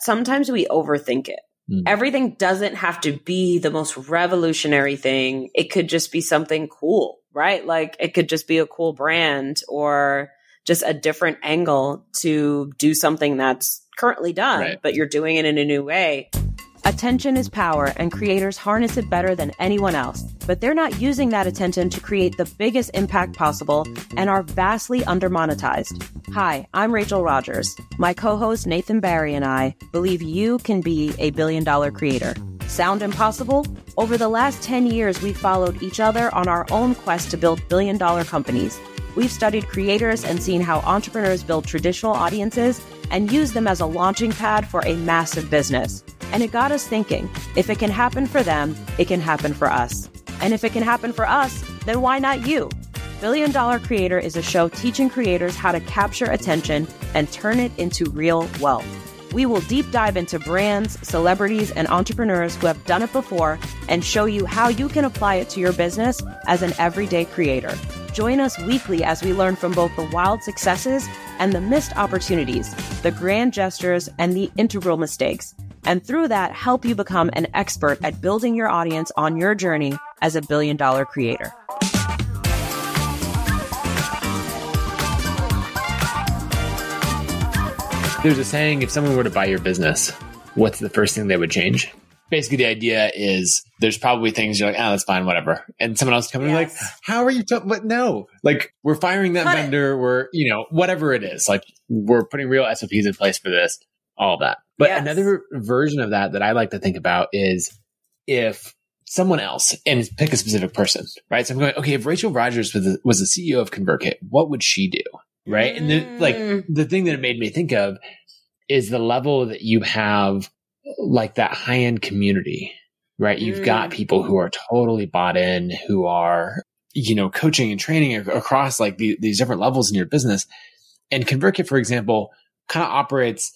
sometimes we overthink it. Mm. Everything doesn't have to be the most revolutionary thing. It could just be something cool, right? Like it could just be a cool brand or just a different angle to do something that's currently done, right. but you're doing it in a new way. Attention is power, and creators harness it better than anyone else. But they're not using that attention to create the biggest impact possible and are vastly undermonetized. Hi, I'm Rachel Rogers. My co host Nathan Barry and I believe you can be a billion dollar creator. Sound impossible? Over the last 10 years, we've followed each other on our own quest to build billion dollar companies. We've studied creators and seen how entrepreneurs build traditional audiences and use them as a launching pad for a massive business. And it got us thinking if it can happen for them, it can happen for us. And if it can happen for us, then why not you? Billion Dollar Creator is a show teaching creators how to capture attention and turn it into real wealth. We will deep dive into brands, celebrities, and entrepreneurs who have done it before and show you how you can apply it to your business as an everyday creator. Join us weekly as we learn from both the wild successes and the missed opportunities, the grand gestures, and the integral mistakes and through that, help you become an expert at building your audience on your journey as a billion dollar creator. There's a saying if someone were to buy your business, what's the first thing they would change? Basically, the idea is there's probably things you're like, ah, oh, that's fine, whatever. And someone else comes yes. like, how are you? T-? But no, like we're firing that Cut vendor. It. We're, you know, whatever it is, like we're putting real SOPs in place for this all that. But yes. another version of that that I like to think about is if someone else and pick a specific person, right? So I'm going, okay, if Rachel Rogers was the, was the CEO of ConvertKit, what would she do? Right. Mm. And the, like mm. the thing that it made me think of is the level that you have like that high end community, right? You've mm. got people who are totally bought in, who are, you know, coaching and training across like the, these different levels in your business. And ConvertKit, for example, kind of operates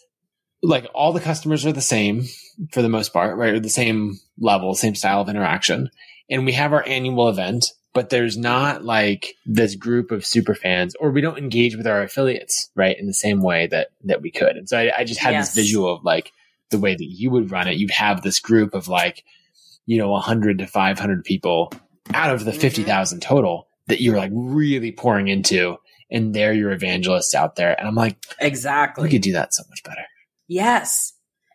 like all the customers are the same for the most part, right? Or the same level, same style of interaction. And we have our annual event, but there's not like this group of super fans or we don't engage with our affiliates, right? In the same way that, that we could. And so I, I just had yes. this visual of like the way that you would run it. You'd have this group of like, you know, 100 to 500 people out of the mm-hmm. 50,000 total that you're like really pouring into. And they're your evangelists out there. And I'm like, exactly. We could do that so much better. Yes.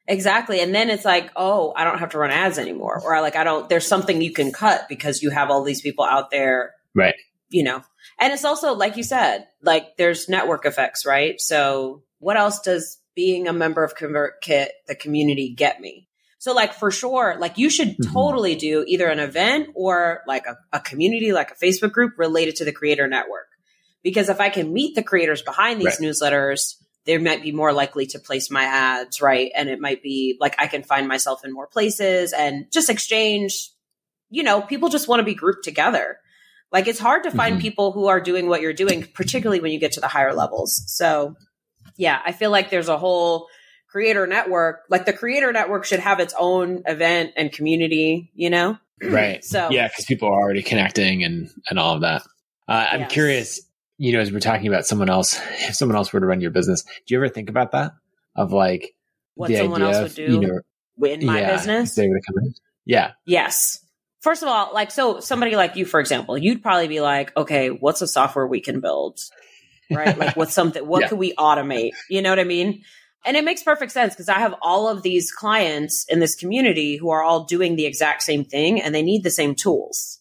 Exactly. And then it's like, oh, I don't have to run ads anymore. Or like, I don't, there's something you can cut because you have all these people out there. Right. You know, and it's also, like you said, like there's network effects, right? So what else does being a member of ConvertKit, the community, get me? So like for sure, like you should mm-hmm. totally do either an event or like a, a community, like a Facebook group related to the creator network. Because if I can meet the creators behind these right. newsletters, they might be more likely to place my ads, right? And it might be like I can find myself in more places and just exchange. You know, people just want to be grouped together. Like it's hard to find mm-hmm. people who are doing what you're doing, particularly when you get to the higher levels. So, yeah, I feel like there's a whole creator network. Like the creator network should have its own event and community, you know? Right. So, yeah, because people are already connecting and, and all of that. Uh, I'm yes. curious you know, as we're talking about someone else, if someone else were to run your business, do you ever think about that? Of like what someone else would do you know, in my yeah, business? They would come in. Yeah. Yes. First of all, like so somebody like you, for example, you'd probably be like, okay, what's a software we can build? Right? like what's something what yeah. could we automate? You know what I mean? And it makes perfect sense because I have all of these clients in this community who are all doing the exact same thing and they need the same tools.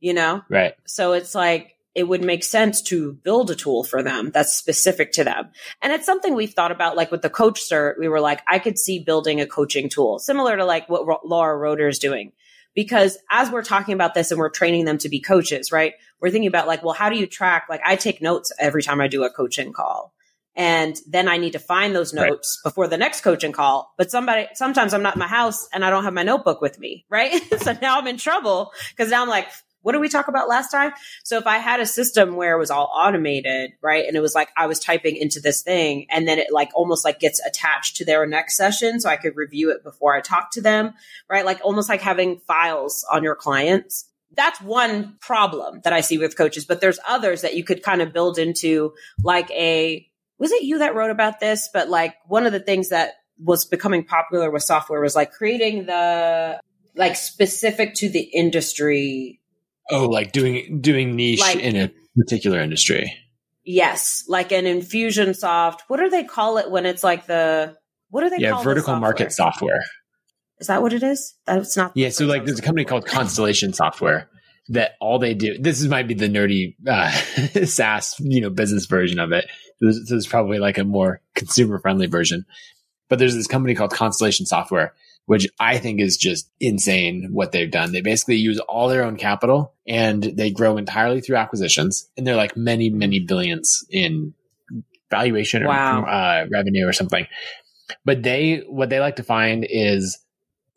You know? Right. So it's like it would make sense to build a tool for them that's specific to them. And it's something we've thought about, like with the coach cert, we were like, I could see building a coaching tool similar to like what Laura Roeder is doing. Because as we're talking about this and we're training them to be coaches, right? We're thinking about like, well, how do you track? Like I take notes every time I do a coaching call. And then I need to find those notes right. before the next coaching call. But somebody, sometimes I'm not in my house and I don't have my notebook with me, right? so now I'm in trouble because now I'm like, what did we talk about last time? So if I had a system where it was all automated, right? And it was like I was typing into this thing and then it like almost like gets attached to their next session so I could review it before I talk to them, right? Like almost like having files on your clients. That's one problem that I see with coaches, but there's others that you could kind of build into like a was it you that wrote about this? But like one of the things that was becoming popular with software was like creating the like specific to the industry. Oh, like doing doing niche like, in a particular industry. Yes, like an Infusionsoft. What do they call it when it's like the what do they yeah, vertical market software. Is that what it is? That's not. Yeah, so like there's a company called Constellation Software that all they do. This is might be the nerdy uh, SaaS, you know, business version of it. This, this is probably like a more consumer friendly version. But there's this company called Constellation Software, which I think is just insane what they've done. They basically use all their own capital and they grow entirely through acquisitions. And they're like many, many billions in valuation wow. or uh, revenue or something. But they, what they like to find is,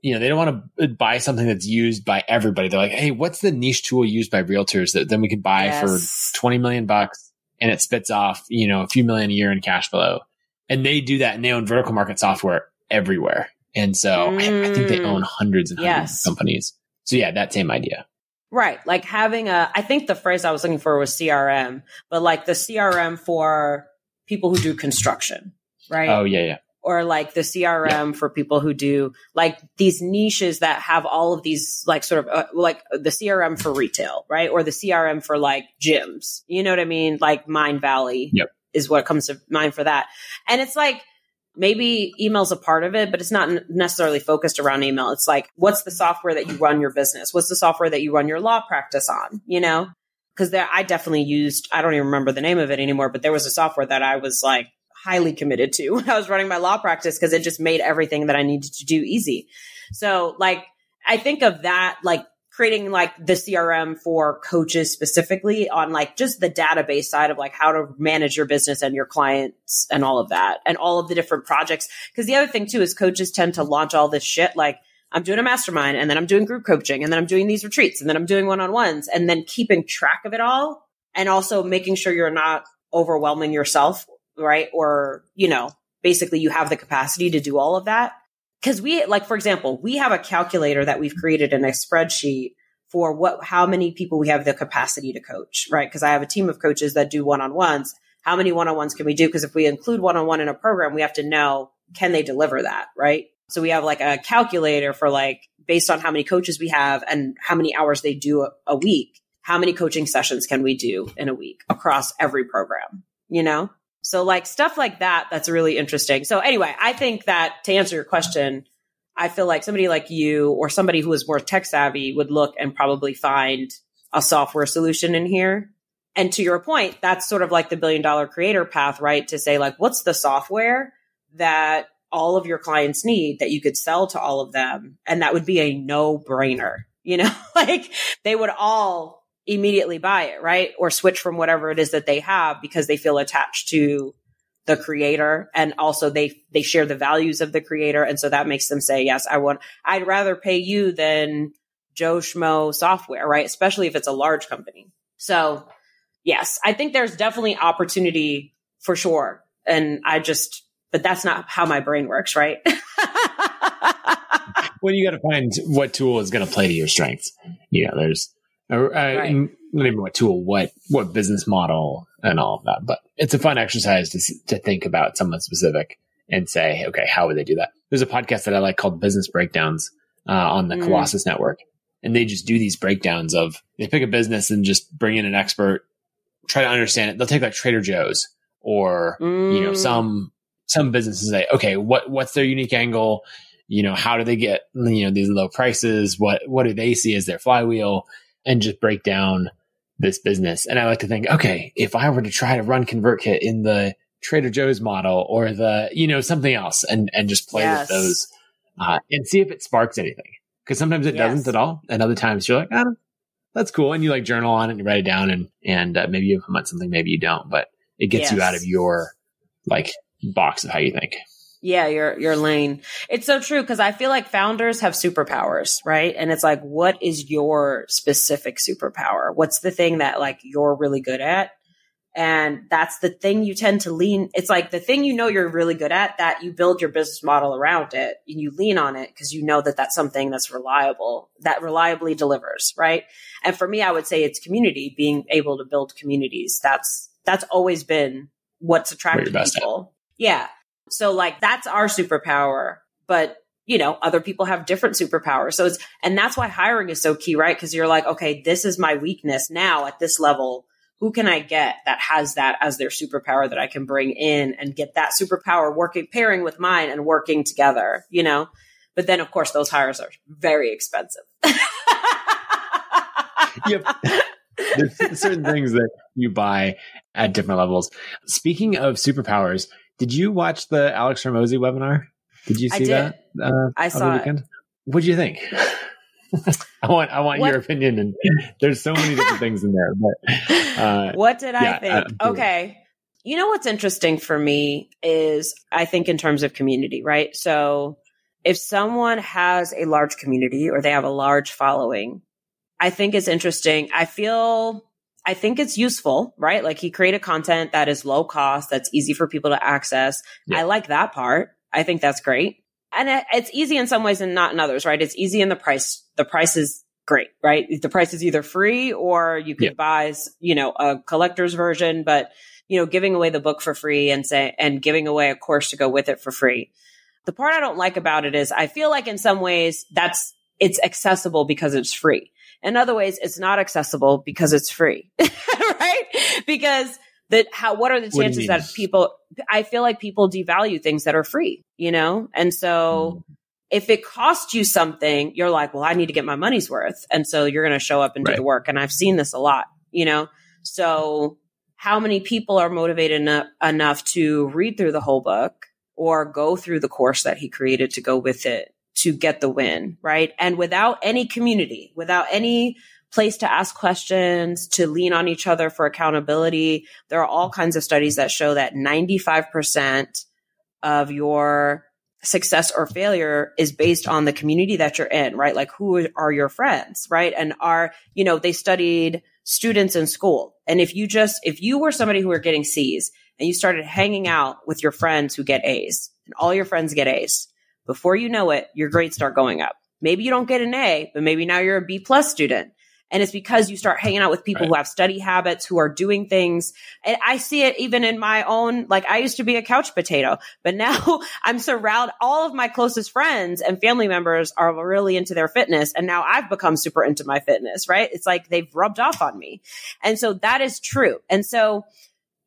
you know, they don't want to buy something that's used by everybody. They're like, Hey, what's the niche tool used by realtors that then we can buy yes. for 20 million bucks and it spits off, you know, a few million a year in cash flow. And they do that and they own vertical market software everywhere. And so mm. I, I, think they own hundreds and hundreds yes. of companies. So yeah, that same idea. Right. Like having a, I think the phrase I was looking for was CRM, but like the CRM for people who do construction, right? Oh, yeah, yeah or like the CRM yeah. for people who do like these niches that have all of these like sort of uh, like the CRM for retail, right? Or the CRM for like gyms. You know what I mean? Like Mindbody yep. is what comes to mind for that. And it's like maybe email's a part of it, but it's not necessarily focused around email. It's like what's the software that you run your business? What's the software that you run your law practice on, you know? Cuz there I definitely used I don't even remember the name of it anymore, but there was a software that I was like highly committed to when I was running my law practice because it just made everything that I needed to do easy. So like I think of that like creating like the CRM for coaches specifically on like just the database side of like how to manage your business and your clients and all of that and all of the different projects. Cause the other thing too is coaches tend to launch all this shit like I'm doing a mastermind and then I'm doing group coaching and then I'm doing these retreats and then I'm doing one on ones and then keeping track of it all and also making sure you're not overwhelming yourself right? Or, you know, basically you have the capacity to do all of that. Cause we, like, for example, we have a calculator that we've created in a spreadsheet for what, how many people we have the capacity to coach, right? Cause I have a team of coaches that do one on ones. How many one on ones can we do? Cause if we include one on one in a program, we have to know, can they deliver that, right? So we have like a calculator for like, based on how many coaches we have and how many hours they do a, a week, how many coaching sessions can we do in a week across every program, you know? So like stuff like that, that's really interesting. So anyway, I think that to answer your question, I feel like somebody like you or somebody who is more tech savvy would look and probably find a software solution in here. And to your point, that's sort of like the billion dollar creator path, right? To say like, what's the software that all of your clients need that you could sell to all of them? And that would be a no brainer, you know, like they would all immediately buy it, right? Or switch from whatever it is that they have because they feel attached to the creator and also they they share the values of the creator. And so that makes them say yes i want i'd rather pay you than joe schmo software right? Especially if it's a large company. So yes i think there's definitely opportunity for sure. And i just but that's not how my brain works right? Well you got to find what tool is going to play to your strengths. Yeah know there's uh, right. not even what tool, what what business model, and all of that. But it's a fun exercise to to think about someone specific and say, okay, how would they do that? There's a podcast that I like called Business Breakdowns uh, on the mm. Colossus Network, and they just do these breakdowns of they pick a business and just bring in an expert, try to understand it. They'll take like Trader Joe's or mm. you know mm. some some businesses say, okay, what what's their unique angle? You know, how do they get you know these low prices? What what do they see as their flywheel? And just break down this business. And I like to think, okay, if I were to try to run ConvertKit in the Trader Joe's model or the, you know, something else and, and just play yes. with those, uh, and see if it sparks anything. Cause sometimes it yes. doesn't at all. And other times you're like, oh, that's cool. And you like journal on it and you write it down and, and uh, maybe you implement something, maybe you don't, but it gets yes. you out of your like box of how you think. Yeah, your your lane. It's so true because I feel like founders have superpowers, right? And it's like, what is your specific superpower? What's the thing that like you're really good at? And that's the thing you tend to lean. It's like the thing you know you're really good at that you build your business model around it and you lean on it because you know that that's something that's reliable, that reliably delivers, right? And for me, I would say it's community, being able to build communities. That's, that's always been what's attracted people. At. Yeah. So like that's our superpower, but you know, other people have different superpowers. So it's, and that's why hiring is so key, right? Cause you're like, okay, this is my weakness now at this level. Who can I get that has that as their superpower that I can bring in and get that superpower working, pairing with mine and working together, you know? But then of course those hires are very expensive. yep. There's certain things that you buy at different levels. Speaking of superpowers, did you watch the Alex Hormozi webinar? Did you see that? Uh, I saw it. What do you think? I want I want what? your opinion, and there's so many different things in there. But uh, what did I think? Okay, you know what's interesting for me is I think in terms of community, right? So if someone has a large community or they have a large following, I think it's interesting. I feel I think it's useful, right? Like he created content that is low cost, that's easy for people to access. Yeah. I like that part. I think that's great. And it, it's easy in some ways and not in others, right? It's easy in the price. The price is great, right? The price is either free or you could yeah. buy, you know, a collector's version, but you know, giving away the book for free and say, and giving away a course to go with it for free. The part I don't like about it is I feel like in some ways that's, it's accessible because it's free. In other ways, it's not accessible because it's free, right? Because that how, what are the chances that people, I feel like people devalue things that are free, you know? And so mm. if it costs you something, you're like, well, I need to get my money's worth. And so you're going to show up and right. do the work. And I've seen this a lot, you know? So how many people are motivated enough, enough to read through the whole book or go through the course that he created to go with it to get the win, right? And without any community, without any place to ask questions, to lean on each other for accountability, there are all kinds of studies that show that 95% of your success or failure is based on the community that you're in, right? Like who are your friends, right? And are, you know, they studied students in school. And if you just, if you were somebody who were getting C's and you started hanging out with your friends who get A's and all your friends get A's, before you know it, your grades start going up. Maybe you don't get an A, but maybe now you're a B plus student. And it's because you start hanging out with people right. who have study habits, who are doing things. And I see it even in my own, like I used to be a couch potato, but now I'm surrounded, all of my closest friends and family members are really into their fitness. And now I've become super into my fitness, right? It's like they've rubbed off on me. And so that is true. And so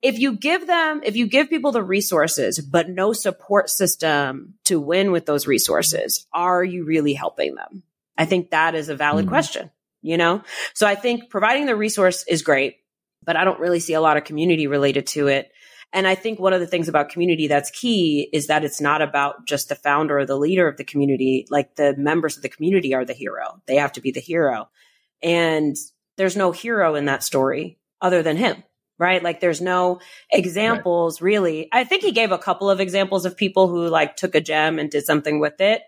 if you give them, if you give people the resources, but no support system to win with those resources, are you really helping them? I think that is a valid mm question, you know? So I think providing the resource is great, but I don't really see a lot of community related to it. And I think one of the things about community that's key is that it's not about just the founder or the leader of the community. Like the members of the community are the hero. They have to be the hero. And there's no hero in that story other than him right? Like there's no examples right. really. I think he gave a couple of examples of people who like took a gem and did something with it,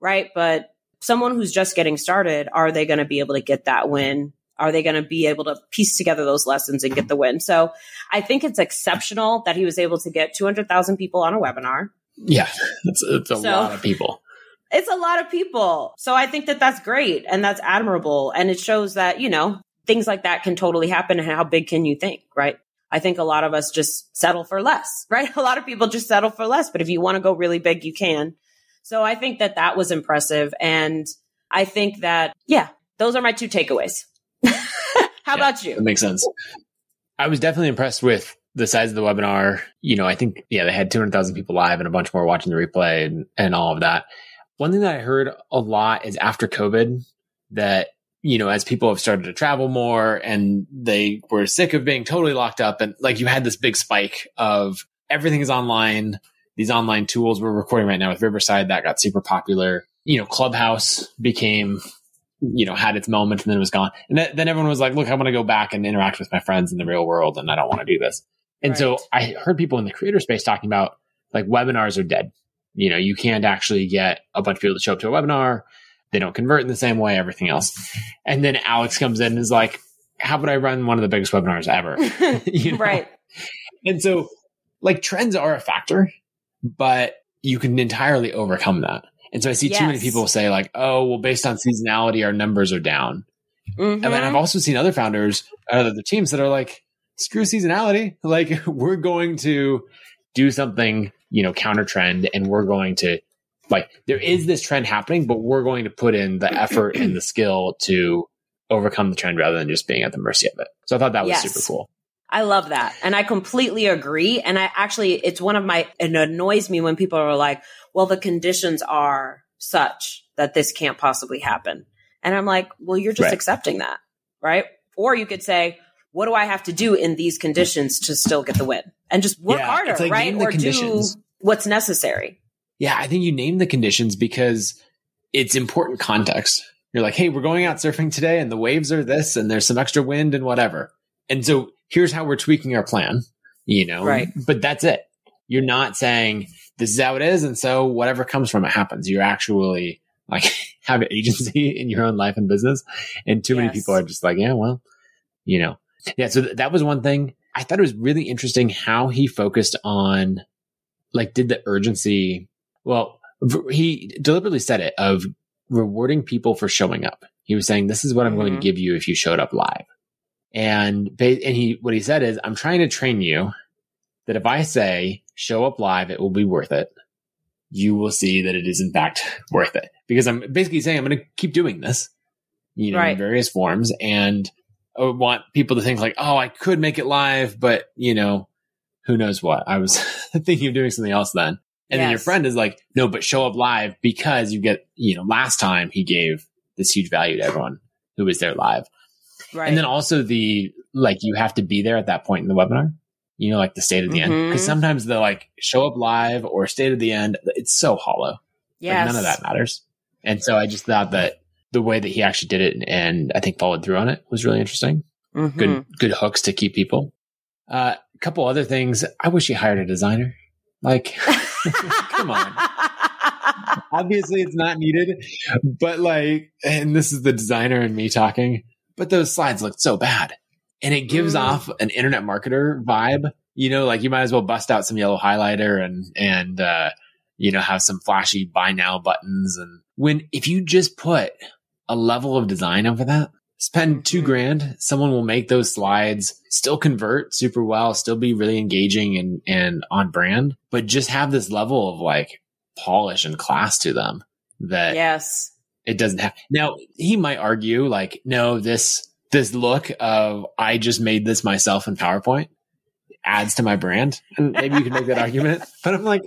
right? But someone who's just getting started, are they going to be able to get that win? Are they going to be able to piece together those lessons and get the win? So I think it's exceptional that he was able to get 200,000 people on a webinar. Yeah, it's, it's a so, lot of people. It's a lot of people. So I think that that's great and that's admirable. And it shows that, you know, things like that can totally happen. And how big can you think, right? I think a lot of us just settle for less, right? A lot of people just settle for less, but if you want to go really big, you can. So I think that that was impressive. And I think that, yeah, those are my two takeaways. how yeah, about you? That makes sense. I was definitely impressed with the size of the webinar. You know, I think, yeah, they had 200,000 people live and a bunch more watching the replay and, and all of that. One thing that I heard a lot is after COVID that you know, as people have started to travel more and they were sick of being totally locked up and like you had this big spike of everything is online. These online tools we're recording right now with Riverside that got super popular. You know, Clubhouse became, you know, had its moment and then it was gone. And th- then everyone was like, look, I want to go back and interact with my friends in the real world and I don't want to do this. And right. so I heard people in the creator space talking about like webinars are dead. You know, you can't actually get a bunch of people to show up to a webinar they don't convert in the same way, everything else. And then Alex comes in and is like, how would I run one of the biggest webinars ever? you know? Right. And so like trends are a factor, but you can entirely overcome that. And so I see yes. too many people say like, oh, well, based on seasonality, our numbers are down. Mm-hmm. And then I've also seen other founders, other teams that are like, screw seasonality. Like we're going to do something you know, counter trend and we're going to like there is this trend happening, but we're going to put in the effort and the skill to overcome the trend rather than just being at the mercy of it. So I thought that was yes. super cool. I love that. And I completely agree. And I actually, it's one of my, it annoys me when people are like, well, the conditions are such that this can't possibly happen. And I'm like, well, you're just right. accepting that. Right. Or you could say, what do I have to do in these conditions to still get the win and just work yeah, harder, like right? Or conditions. do what's necessary. Yeah. I think you name the conditions because it's important context. You're like, Hey, we're going out surfing today and the waves are this and there's some extra wind and whatever. And so here's how we're tweaking our plan, you know, right. but that's it. You're not saying this is how it is. And so whatever comes from it happens. You're actually like have agency in your own life and business. And too yes. many people are just like, yeah, well, you know, yeah. So th- that was one thing. I thought it was really interesting how he focused on like, did the urgency, well, he deliberately said it of rewarding people for showing up. He was saying, this is what I'm mm-hmm. going to mm-hmm. give you if you showed up live. And, and he, what he said is, I'm trying to train you that if I say show up live, it will be worth it. You will see that it is in fact worth it because I'm basically saying I'm going to keep doing this, you know, right. in various forms. And I want people to think like, oh, I could make it live, but you know, who knows what? I was thinking of doing something else then. And yes. then your friend is like, no, but show up live because you get, you know, last time he gave this huge value to everyone who was there live. Right. And then also the, like, you have to be there at that point in the webinar, you know, like the state of the mm-hmm. end. Cause sometimes the like show up live or state of the end, it's so hollow. Yeah. Like, none of that matters. And so I just thought that the way that he actually did it and, I think followed through on it was really interesting. Mm-hmm. Good, good hooks to keep people. Uh, a couple other things. I wish he hired a designer. Like, come on. Obviously, it's not needed, but like, and this is the designer and me talking, but those slides look so bad. And it gives mm. off an internet marketer vibe. You know, like you might as well bust out some yellow highlighter and, and, uh, you know, have some flashy buy now buttons. And when, if you just put a level of design over that, spend two mm-hmm. grand, someone will make those slides, still convert super well, still be really engaging and, and on brand, but just have this level of like polish and class to them that yes, it doesn't have. Now he might argue like, no, this, this look of I just made this myself in PowerPoint adds to my brand. And maybe you can make that argument, but I'm like,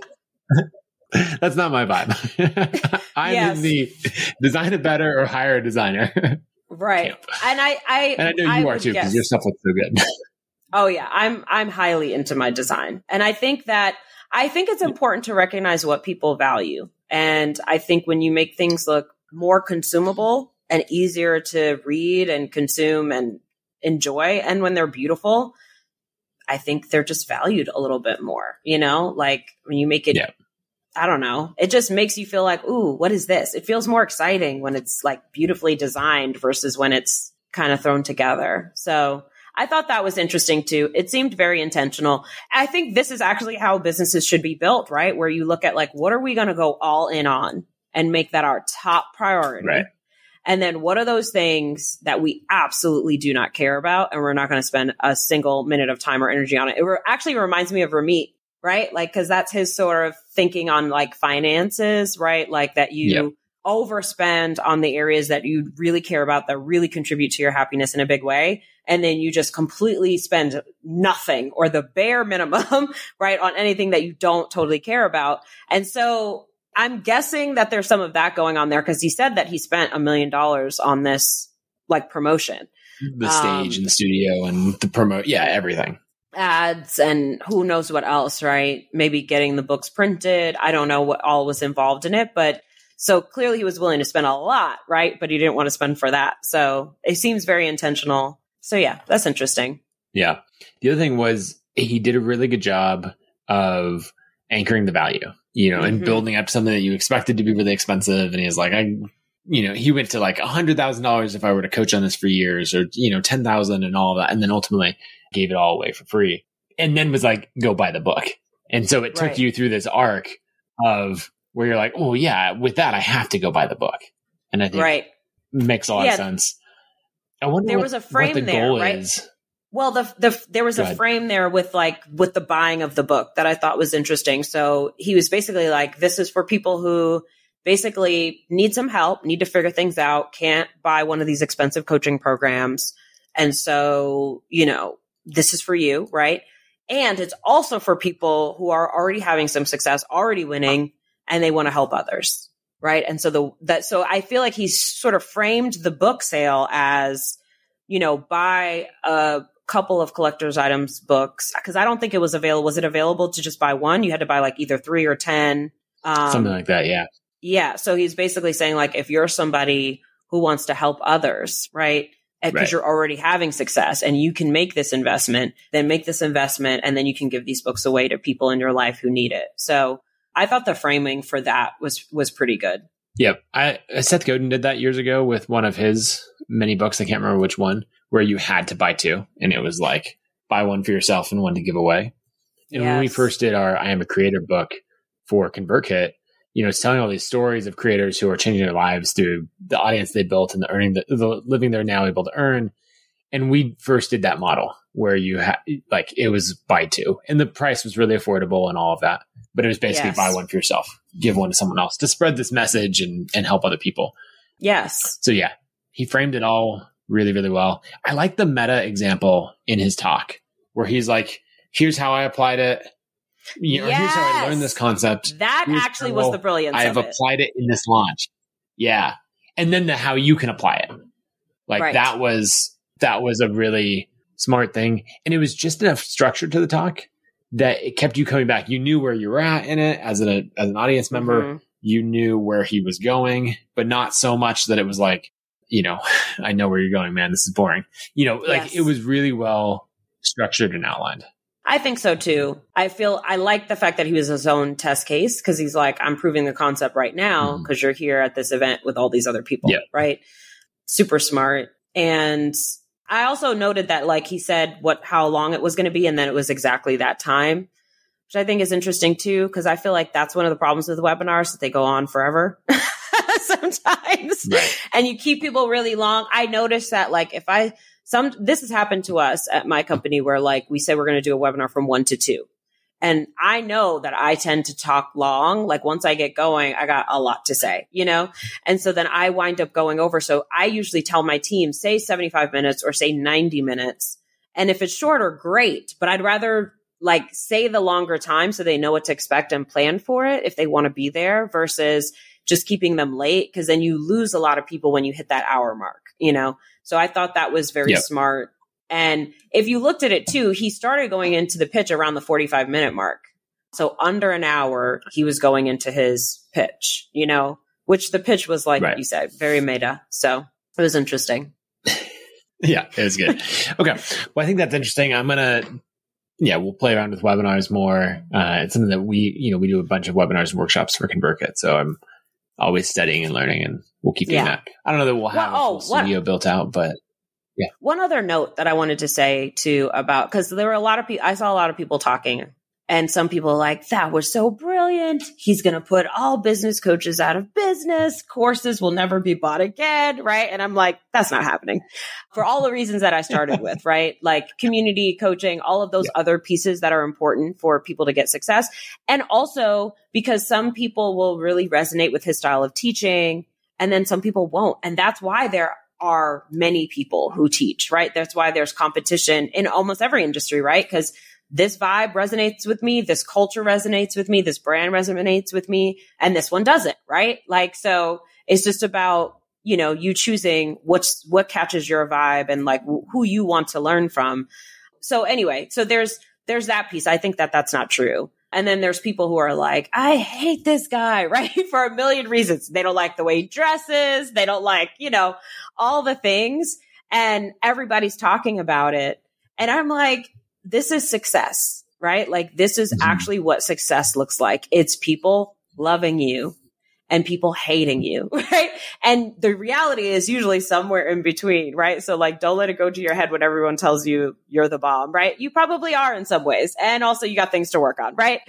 that's not my vibe. I'm yes. in the design it better or hire a designer. Right. Camp. And I, I, and I know you I are too because your stuff looks so good. oh yeah. I'm, I'm highly into my design. And I think that, I think it's important to recognize what people value. And I think when you make things look more consumable and easier to read and consume and enjoy, and when they're beautiful, I think they're just valued a little bit more, you know, like when you make it yeah. I don't know. It just makes you feel like, ooh, what is this? It feels more exciting when it's like beautifully designed versus when it's kind of thrown together. So I thought that was interesting too. It seemed very intentional. I think this is actually how businesses should be built, right? Where you look at like, what are we going to go all in on and make that our top priority? Right. And then what are those things that we absolutely do not care about and we're not going to spend a single minute of time or energy on it? It re- actually reminds me of Ramit right? Like, cause that's his sort of thinking on like finances, right? Like that you yep. overspend on the areas that you really care about that really contribute to your happiness in a big way. And then you just completely spend nothing or the bare minimum, right? On anything that you don't totally care about. And so I'm guessing that there's some of that going on there because he said that he spent a million dollars on this like promotion. The stage um, and the studio and the promote. Yeah, everything ads and who knows what else, right? Maybe getting the books printed. I don't know what all was involved in it, but so clearly he was willing to spend a lot, right? But he didn't want to spend for that. So it seems very intentional. So yeah, that's interesting. Yeah. The other thing was he did a really good job of anchoring the value, you know, mm-hmm. and building up something that you expected to be really expensive. And he was like, I, you know, he went to like a hundred thousand dollars if I were to coach on this for years or, you know, 10,000 and all that. And then ultimately gave it all away for free and then was like, go buy the book. And so it took right. you through this arc of where you're like, oh yeah, with that, I have to go buy the book. And I think right. makes a lot yeah. of sense. I wonder there what, was a frame the there, goal right? is Well, the the there was a frame there with like with the buying of the book that I thought was interesting. So he was basically like, "This is for people who basically need some help, need to figure things out, can't buy one of these expensive coaching programs, and so you know this is for you, right?" And it's also for people who are already having some success, already winning, and they want to help others. Right. And so the, that, so I feel like he's sort of framed the book sale as, you know, buy a couple of collector's items books. Cause I don't think it was available. Was it available to just buy one? You had to buy like either three or 10. Um, Something like that. Yeah. Yeah. So he's basically saying like, if you're somebody who wants to help others, right? Because right. you're already having success and you can make this investment, then make this investment and then you can give these books away to people in your life who need it. So I thought the framing for that was was pretty good. Yep. I uh, Seth Godin did that years ago with one of his many books. I can't remember which one, where you had to buy two. And it was like buy one for yourself and one to give away. And yes. when we first did our I Am a Creator book for ConvertKit, you know, it's telling all these stories of creators who are changing their lives through the audience they built and the earning, the, the living they're now able to earn. And we first did that model where you had like it was buy two, and the price was really affordable and all of that. But it was basically yes. buy one for yourself, give one to someone else to spread this message and and help other people. Yes. So yeah, he framed it all really really well. I like the meta example in his talk where he's like, "Here's how I applied it." You know, yes. here's how I learned this concept. That here's actually was the brilliance. I have applied it. in this launch. Yeah. And then the how you can apply it. Like right. that was that was a really smart thing. And it was just enough structure to the talk that it kept you coming back. You knew where you were at in it as an as an audience member. Mm-hmm. You knew where he was going, but not so much that it was like, you know, I know where you're going, man. This is boring. You know, like yes. it was really well structured and outlined. I think so too. I feel I like the fact that he was his own test case because he's like, I'm proving the concept right now because mm-hmm. you're here at this event with all these other people. Right. Super smart. And I also noted that like he said what how long it was going to be and then it was exactly that time, which I think is interesting too because I feel like that's one of the problems with webinars that they go on forever. sometimes right. and you keep people really long. I noticed that like if I some this has happened to us at my company where like we say we're going to do a webinar from 1 to 2 and I know that I tend to talk long. Like once I get going, I got a lot to say, you know? And so then I wind up going over. So I usually tell my team, say 75 minutes or say 90 minutes. And if it's shorter, great. But I'd rather like say the longer time so they know what to expect and plan for it if they want to be there versus just keeping them late. Cause then you lose a lot of people when you hit that hour mark, you know? So I thought that was very yep. smart. And if you looked at it too, he started going into the pitch around the 45 minute mark. So under an hour, he was going into his pitch, you know, which the pitch was like right. you said, very meta. So it was interesting. yeah, it was good. okay. Well, I think that's interesting. I'm going to, yeah, we'll play around with webinars more. Uh, it's something that we, you know, we do a bunch of webinars and workshops for ConvertKit. So I'm always studying and learning and we'll keep doing yeah. that. I don't know that we'll have well, a oh, full oh, studio what, built out, but yeah. One other note that I wanted to say too about because there were a lot of people. I saw a lot of people talking, and some people like that was so brilliant. He's going to put all business coaches out of business. Courses will never be bought again, right? And I'm like, that's not happening for all the reasons that I started with, right? Like community coaching, all of those yeah. other pieces that are important for people to get success, and also because some people will really resonate with his style of teaching and then some people won't. And that's why there are many people who teach, right? That's why there's competition in almost every industry, right? Because this vibe resonates with me, this culture resonates with me, this brand resonates with me, and this one doesn't, right? Like, so it's just about, you know, you choosing what's, what catches your vibe and like who you want to learn from. So anyway, so there's, there's that piece. I think that that's not true. And then there's people who are like, I hate this guy, right? For a million reasons. They don't like the way he dresses. They don't like, you know, all the things. And everybody's talking about it. And I'm like, this is success, right? Like this is mm-hmm. actually what success looks like. It's people loving you and people hating you, right? And the reality is usually somewhere in between, right? So like, don't let it go to your head when everyone tells you you're the bomb, right? You probably are in some ways. And also you got things to work on, right?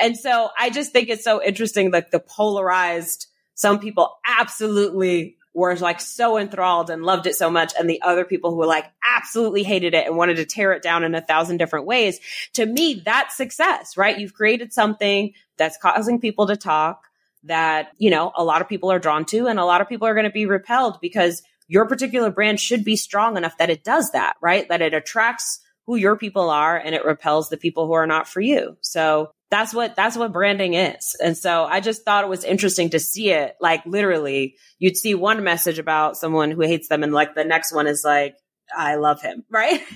And so I just think it's so interesting, like the polarized, some people absolutely were like so enthralled and loved it so much and the other people who were like absolutely hated it and wanted to tear it down in a thousand different ways to me that's success right? You've created something that's causing people to talk that you know a lot of people are drawn to and a lot of people are going to be repelled because your particular brand should be strong enough that it does that right? That it attracts who your people are and it repels the people who are not for you. So that's what that's what branding is. And so i just thought it was interesting to see it like literally you'd see one message about someone who hates them and like the next one is like i love him right?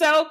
So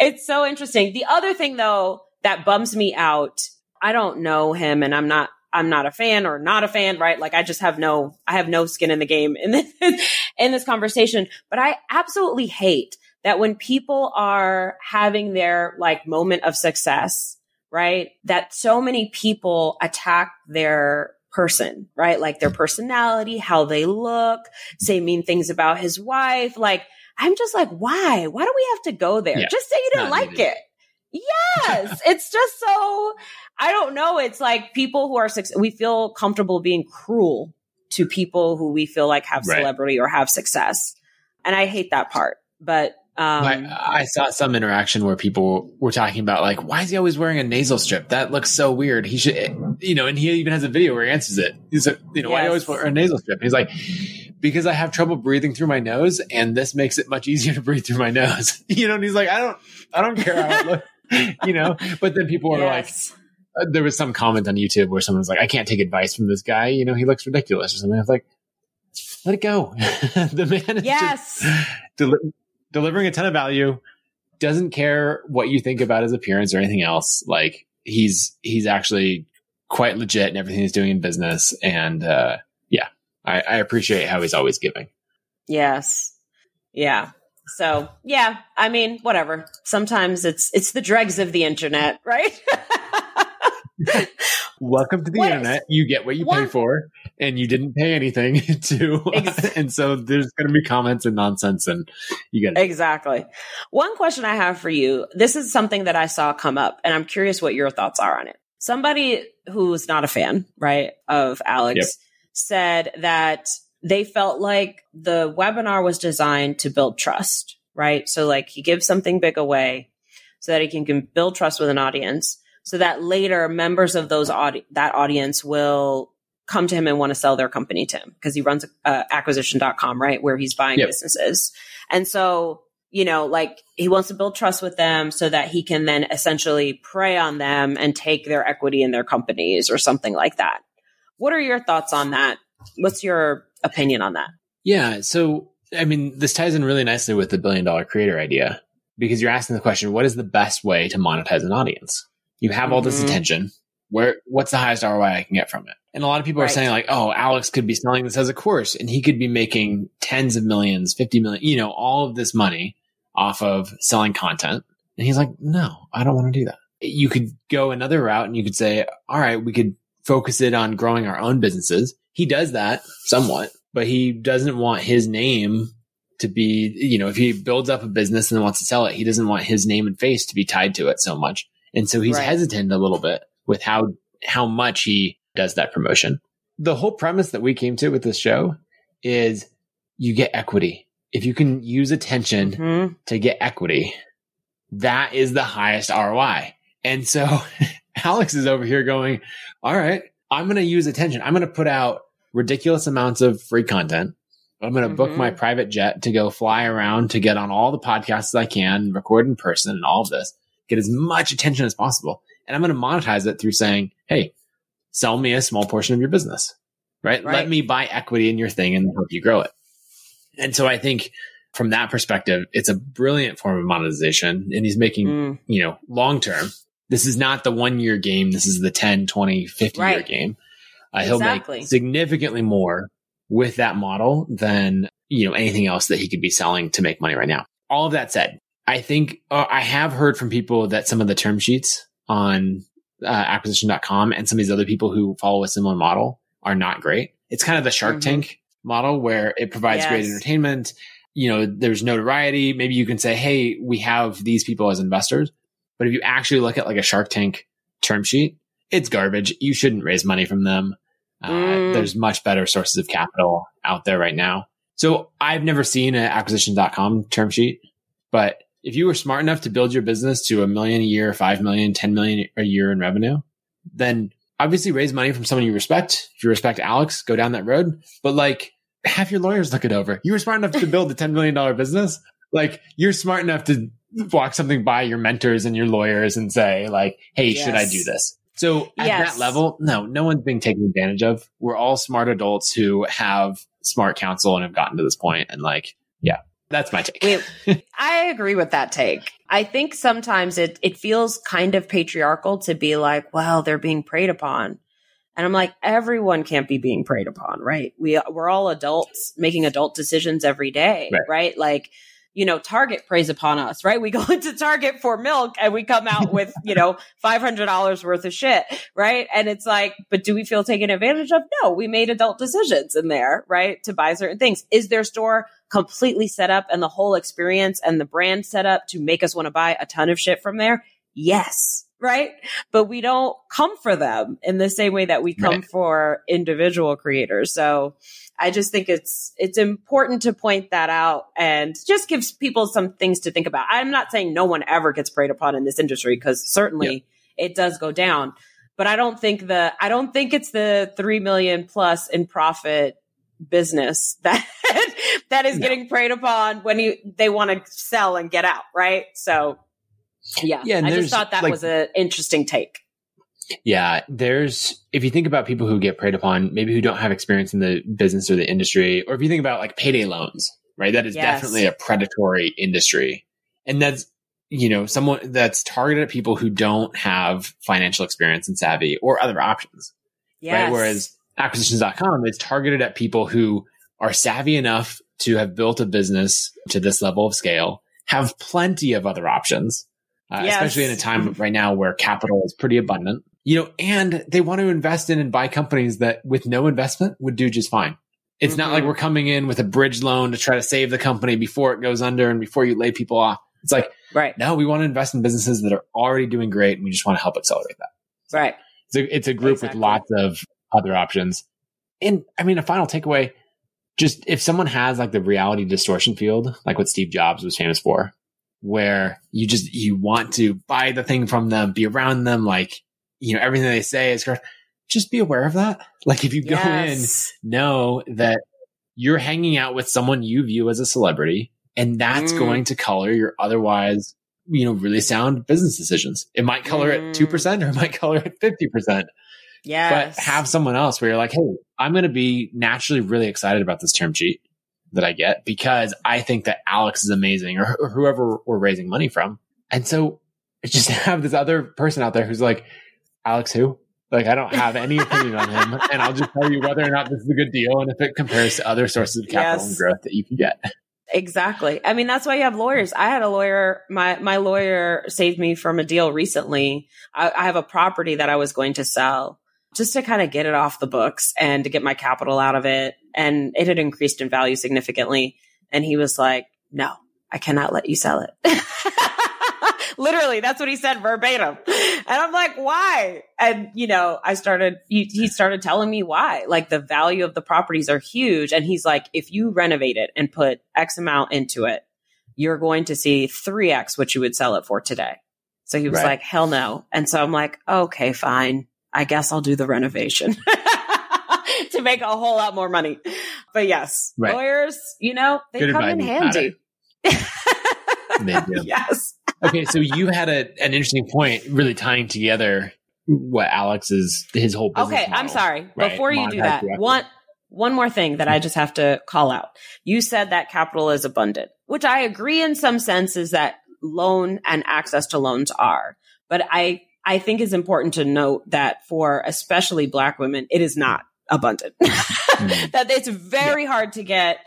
it's so interesting. The other thing though that bums me out i don't know him and i'm not i'm not a fan or not a fan right? Like i just have no i have no skin in the game in this in this conversation. But i absolutely hate that when people are having their like moment of success right? That so many people attack their person, right? Like their personality, how they look, say mean things about his wife. Like, I'm just like, why? Why do we have to go there? Yeah, just say you didn't like needed. it. Yes. it's just so, I don't know. It's like people who are, we feel comfortable being cruel to people who we feel like have right. celebrity or have success. And I hate that part. But um, I, I, saw some interaction where people were talking about like, why is he always wearing a nasal strip? That looks so weird. He should, you know, and he even has a video where he answers it. He's like, you know, yes. why do you always wear a nasal strip? he's like, because I have trouble breathing through my nose, and this makes it much easier to breathe through my nose. you know, and he's like, I don't, I don't care how it looks, you know. But then people were yes. like, uh, there was some comment on YouTube where someone was like, I can't take advice from this guy. You know, he looks ridiculous or something. I was like, let it go. the man is yes. just deli- delivering a ton of value, doesn't care what you think about his appearance or anything else. Like he's he's actually quite legit in everything he's doing in business. And uh, yeah, I, I appreciate how he's always giving. Yes. Yeah. So yeah, I mean, whatever. Sometimes it's it's the dregs of the internet, right? Welcome to the what internet. Is, you get what you one, pay for, and you didn't pay anything to. And so there's going to be comments and nonsense, and you get it. Exactly. One question I have for you this is something that I saw come up, and I'm curious what your thoughts are on it. Somebody who's not a fan, right, of Alex yep. said that they felt like the webinar was designed to build trust, right? So, like, he gives something big away so that he can build trust with an audience so that later members of those audi- that audience will come to him and want to sell their company to him because he runs uh, acquisition.com, right? Where he's buying yep. businesses. And so, you know, like he wants to build trust with them so that he can then essentially prey on them and take their equity in their companies or something like that. What are your thoughts on that? What's your opinion on that? Yeah. So, I mean, this ties in really nicely with the billion dollar creator idea because you're asking the question, what is the best way to monetize an audience? You have all this mm-hmm. attention. Where what's the highest ROI I can get from it? And a lot of people right. are saying like, oh, Alex could be selling this as a course and he could be making tens of millions, 50 million, you know, all of this money off of selling content. And he's like, no, I don't want to do that. You could go another route and you could say, all right, we could focus it on growing our own businesses. He does that somewhat, but he doesn't want his name to be, you know, if he builds up a business and wants to sell it, he doesn't want his name and face to be tied to it so much. And so he's right. hesitant a little bit with how, how much he does that promotion. The whole premise that we came to with this show is you get equity. If you can use attention mm-hmm. to get equity, that is the highest ROI. And so Alex is over here going, all right, I'm going to use attention. I'm going to put out ridiculous amounts of free content. I'm going to mm-hmm. book my mm-hmm. private jet to go fly around to get on all the podcasts I can, record in person and all of this get as much attention as possible. And I'm going to monetize it through saying, Hey, sell me a small portion of your business, right? right? Let me buy equity in your thing and help you grow it. And so I think from that perspective, it's a brilliant form of monetization and he's making, mm. you know, long term. This is not the one year game. This is the 10, 20, 50 right. year game. Uh, exactly. He'll make significantly more with that model than, you know, anything else that he could be selling to make money right now. All of that said, I think uh, I have heard from people that some of the term sheets on uh, acquisition.com and some of these other people who follow a similar model are not great. It's kind of the Shark mm-hmm. Tank model where it provides yes. great entertainment. You know, there's notoriety. Maybe you can say, Hey, we have these people as investors. But if you actually look at like a Shark Tank term sheet, it's garbage. You shouldn't raise money from them. Uh, mm. There's much better sources of capital out there right now. So I've never seen an acquisition.com term sheet, but if you were smart enough to build your business to a million a year, 5 million, 10 million a year in revenue, then obviously raise money from someone you respect. If you respect Alex, go down that road. But like, have your lawyers look it over. You were smart enough to build a $10 million business. Like, you're smart enough to walk something by your mentors and your lawyers and say, like, hey, yes. should I do this? So at yes. that level, no, no one's being taken advantage of. We're all smart adults who have smart counsel and have gotten to this point and like, yeah, that's my take. I agree with that take. I think sometimes it it feels kind of patriarchal to be like, well, they're being preyed upon. And I'm like, everyone can't be being preyed upon, right? We we're all adults making adult decisions every day, right? right? Like you know, Target preys upon us, right? We go into Target for milk and we come out with, you know, $500 worth of shit, right? And it's like, but do we feel taken advantage of? No, we made adult decisions in there, right? To buy certain things. Is their store completely set up and the whole experience and the brand set up to make us want to buy a ton of shit from there? Yes. Right. But we don't come for them in the same way that we come right. for individual creators. So, I just think it's it's important to point that out and just gives people some things to think about. I'm not saying no one ever gets preyed upon in this industry because certainly it does go down. But I don't think the I don't think it's the three million plus in profit business that that is no. getting preyed upon when you they want to sell and get out, right? So yeah, yeah I just thought that like, was an interesting take. Yeah, there's if you think about people who get preyed upon, maybe who don't have experience in the business or the industry, or if you think about like payday loans, right? That is yes. definitely a predatory industry. And that's you know, someone that's targeted at people who don't have financial experience and savvy or other options. Yes. Right. Whereas acquisitions.com is targeted at people who are savvy enough to have built a business to this level of scale, have plenty of other options, uh, yes. especially in a time right now where capital is pretty abundant you know, and they want to invest in and buy companies that with no investment would do just fine. It's mm-hmm. not like mm-hmm. we're coming in with a bridge loan to try to save the company before it goes under and before you lay people off. It's like, right. No, we want to invest in businesses that are already doing great and we just want to help accelerate that. So right. It's a, it's a group exactly. with lots of other options. And I mean, a final takeaway, just if someone has like the reality distortion field, like what Steve Jobs was famous for, where you just, you want to buy the thing from them, be around them, like you know, everything they say is correct. Just be aware of that. Like if you go yes. in, know that you're hanging out with someone you view as a celebrity and that's mm. going to color your otherwise, you know, really sound business decisions. It might color mm. it 2% or it might color it 50%. Yes. But have someone else where you're like, Hey, I'm going to be naturally really excited about this term sheet that I get because I think that Alex is amazing or, or whoever we're raising money from. And so just have this other person out there who's like, Alex who? Like I don't have any opinion on him, and I'll just tell you whether or not this is a good deal and if it compares to other sources of capital yes. and growth that you can get. Exactly. I mean, that's why you have lawyers. I had a lawyer. My my lawyer saved me from a deal recently. I, I have a property that I was going to sell just to kind of get it off the books and to get my capital out of it, and it had increased in value significantly. And he was like, "No, I cannot let you sell it." Literally, that's what he said verbatim. And I'm like, why? And, you know, I started, he, he started telling me why. Like the value of the properties are huge. And he's like, if you renovate it and put X amount into it, you're going to see 3X what you would sell it for today. So he was right. like, hell no. And so I'm like, okay, fine. I guess I'll do the renovation to make a whole lot more money. But yes, right. lawyers, you know, they Good come in handy. they do. yes okay, so you had a, an interesting point, really tying together what Alex is his whole business. Okay, model, I'm sorry. Right? Before you do that, one one more thing that I just have to call out. You said that capital is abundant, which I agree in some senses that loan and access to loans are. But I I think it's important to note that for especially black women, it is not abundant. mm. that it's very yeah. hard to get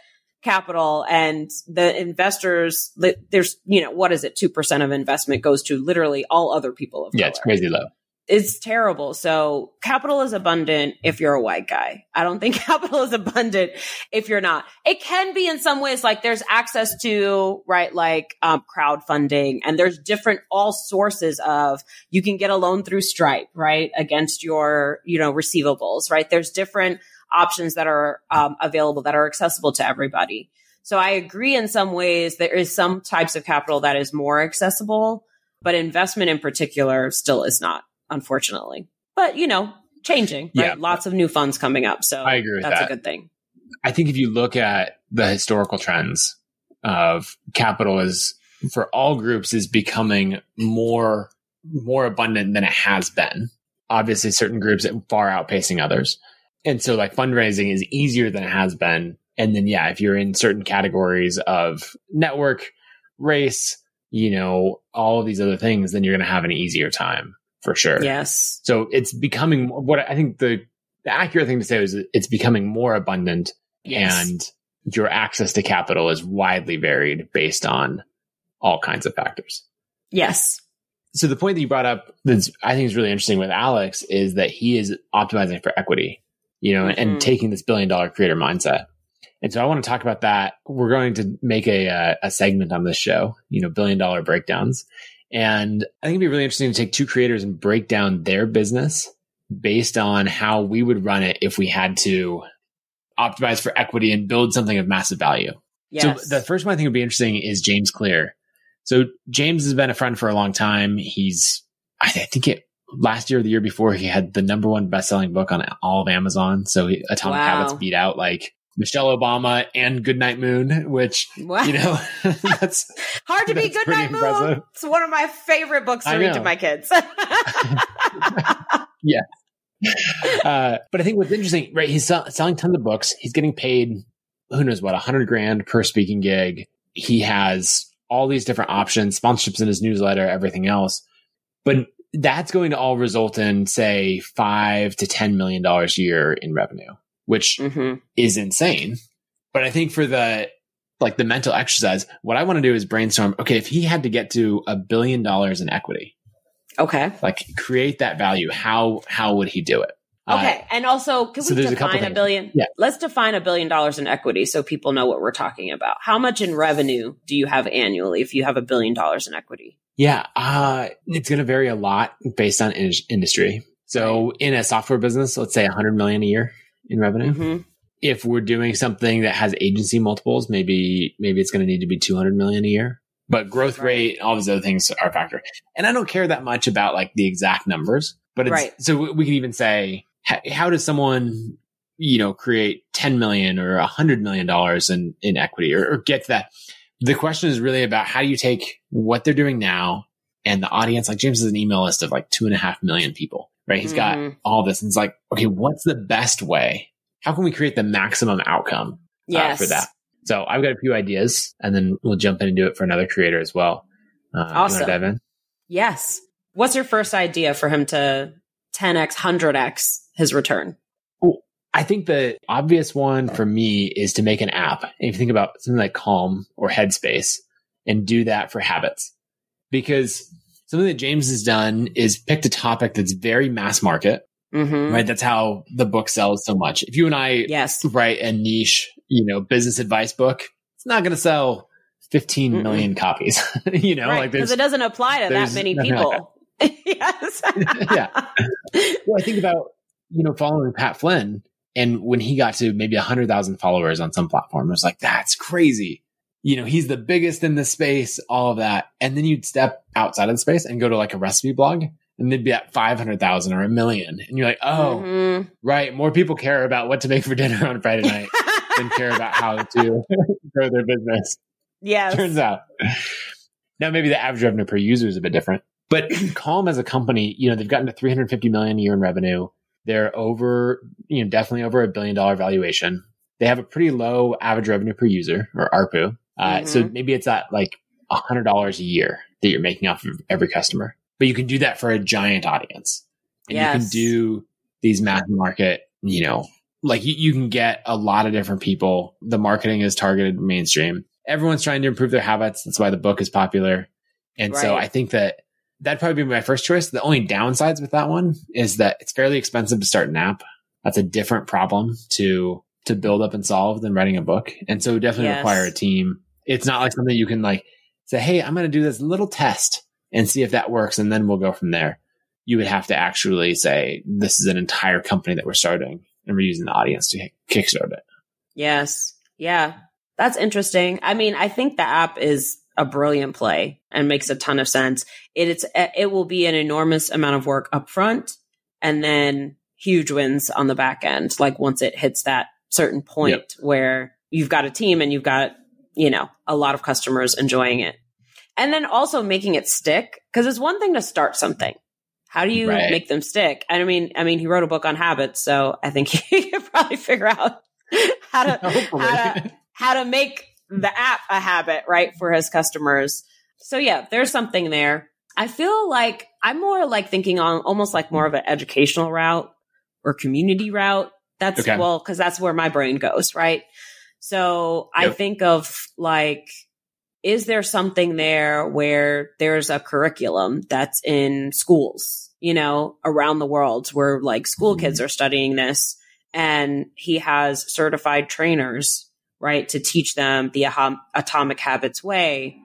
capital and the investors there's you know what is it 2% of investment goes to literally all other people of yeah color. it's crazy low it's terrible. So capital is abundant if you're a white guy. I don't think capital is abundant if you're not. It can be in some ways like there's access to, right, like um, crowdfunding and there's different all sources of you can get a loan through Stripe, right, against your, you know, receivables, right? There's different options that are um, available that are accessible to everybody. So I agree in some ways there is some types of capital that is more accessible, but investment in particular still is not unfortunately. But you know, changing, right? Yeah. Lots of new funds coming up. So I agree that's that. a good thing. I think if you look at the historical trends of capital is for all groups is becoming more more abundant than it has been. Obviously, certain groups are far outpacing others. And so like fundraising is easier than it has been. And then yeah, if you're in certain categories of network, race, you know, all of these other things, then you're going to have an easier time for sure. Yes. So it's becoming what I think the, the accurate thing to say is it's becoming more abundant yes. and your access to capital is widely varied based on all kinds of factors. Yes. So the point that you brought up that I think is really interesting with Alex is that he is optimizing for equity, you know, mm-hmm. and taking this billion dollar creator mindset. And so I want to talk about that. We're going to make a, a, a segment on this show, you know, billion dollar breakdowns. And I think it'd be really interesting to take two creators and break down their business based on how we would run it if we had to optimize for equity and build something of massive value. Yes. So the first one I think would be interesting is James Clear. So James has been a friend for a long time. He's, I think it last year or the year before, he had the number one best selling book on all of Amazon. So he, Atomic wow. Habits beat out like Michelle Obama and Goodnight Moon, which wow. you know that's hard to be Goodnight Moon. It's one of my favorite books to read to my kids. yeah. Uh, but I think what's interesting, right? He's sell- selling tons of books. He's getting paid, who knows what, a hundred grand per speaking gig. He has all these different options, sponsorships in his newsletter, everything else. But that's going to all result in, say, five to ten million dollars a year in revenue which mm-hmm. is insane. But I think for the like the mental exercise, what I want to do is brainstorm. Okay, if he had to get to a billion dollars in equity, okay, like create that value, how how would he do it? Okay, uh, and also can so we define a, a billion? Yeah. Let's define a billion dollars in equity so people know what we're talking about. How much in revenue do you have annually if you have a billion dollars in equity? Yeah, uh, it's going to vary a lot based on in- industry. So in a software business, let's say 100 million a year in revenue. Mm-hmm. If we're doing something that has agency multiples, maybe maybe it's going to need to be 200 million a year. But growth right. rate, all these other things are a factor. And I don't care that much about like the exact numbers, but it's, right. so we can even say, how, how does someone, you know, create 10 million or 100 million dollars in, in equity or, or get to that? The question is really about how do you take what they're doing now and the audience, like James has an email list of like two and a half million people right? He's mm-hmm. got all this and it's like, okay, what's the best way? How can we create the maximum outcome yes. uh, for that? So I've got a few ideas and then we'll jump in and do it for another creator as well. Uh, awesome. Yes. What's your first idea for him to 10x, 100x his return? I think the obvious one for me is to make an app. And if you think about something like Calm or Headspace and do that for habits, because something that James has done is picked a topic that's very mass market. Mm-hmm. Right. That's how the book sells so much. If you and I yes. write a niche, you know, business advice book, it's not going to sell 15 Mm-mm. million copies, you know, right. like because it doesn't apply to that many people. Like yes. yeah. Well, I think about, you know, following Pat Flynn and when he got to maybe a hundred thousand followers on some platform, it was like, that's crazy you know, he's the biggest in the space, all of that. And then you'd step outside of the space and go to like a recipe blog and they'd be at 500,000 or a million. And you're like, oh, mm-hmm. right. More people care about what to make for dinner on Friday night than care about how to grow their business. Yeah. Turns out. Now, maybe the average revenue per user is a bit different, but Calm as a company, you know, they've gotten to 350 million a year in revenue. They're over, you know, definitely over a billion dollar valuation. They have a pretty low average revenue per user or ARPU. Uh, mm-hmm. So maybe it's at like a hundred dollars a year that you're making off of every customer, but you can do that for a giant audience and yes. you can do these mass market, you know, like you, you can get a lot of different people. The marketing is targeted mainstream. Everyone's trying to improve their habits. That's why the book is popular. And right. so I think that that'd probably be my first choice. The only downsides with that one is that it's fairly expensive to start an app. That's a different problem to to build up and solve than writing a book. And so definitely yes. require a team. It's not like something you can like say, Hey, I'm going to do this little test and see if that works. And then we'll go from there. You would have to actually say, this is an entire company that we're starting and we're using the audience to kickstart it. Yes. Yeah. That's interesting. I mean, I think the app is a brilliant play and makes a ton of sense. It, it's, eh, it will be an enormous amount of work upfront and then huge wins on the back end. Like once it hits that certain point yep. where you've got a team and you've got, you know, a lot of customers enjoying it. And then also making it stick because it's one thing to start something. How do you right. make them stick? I mean, I mean, he wrote a book on habits, so I think he could probably figure out how to how to how to make the app a habit, right, for his customers. So yeah, there's something there. I feel like I'm more like thinking on almost like more of an educational route or community route. That's okay. well, cause that's where my brain goes, right? So yep. I think of like, is there something there where there's a curriculum that's in schools, you know, around the world where like school mm-hmm. kids are studying this and he has certified trainers, right, to teach them the atomic habits way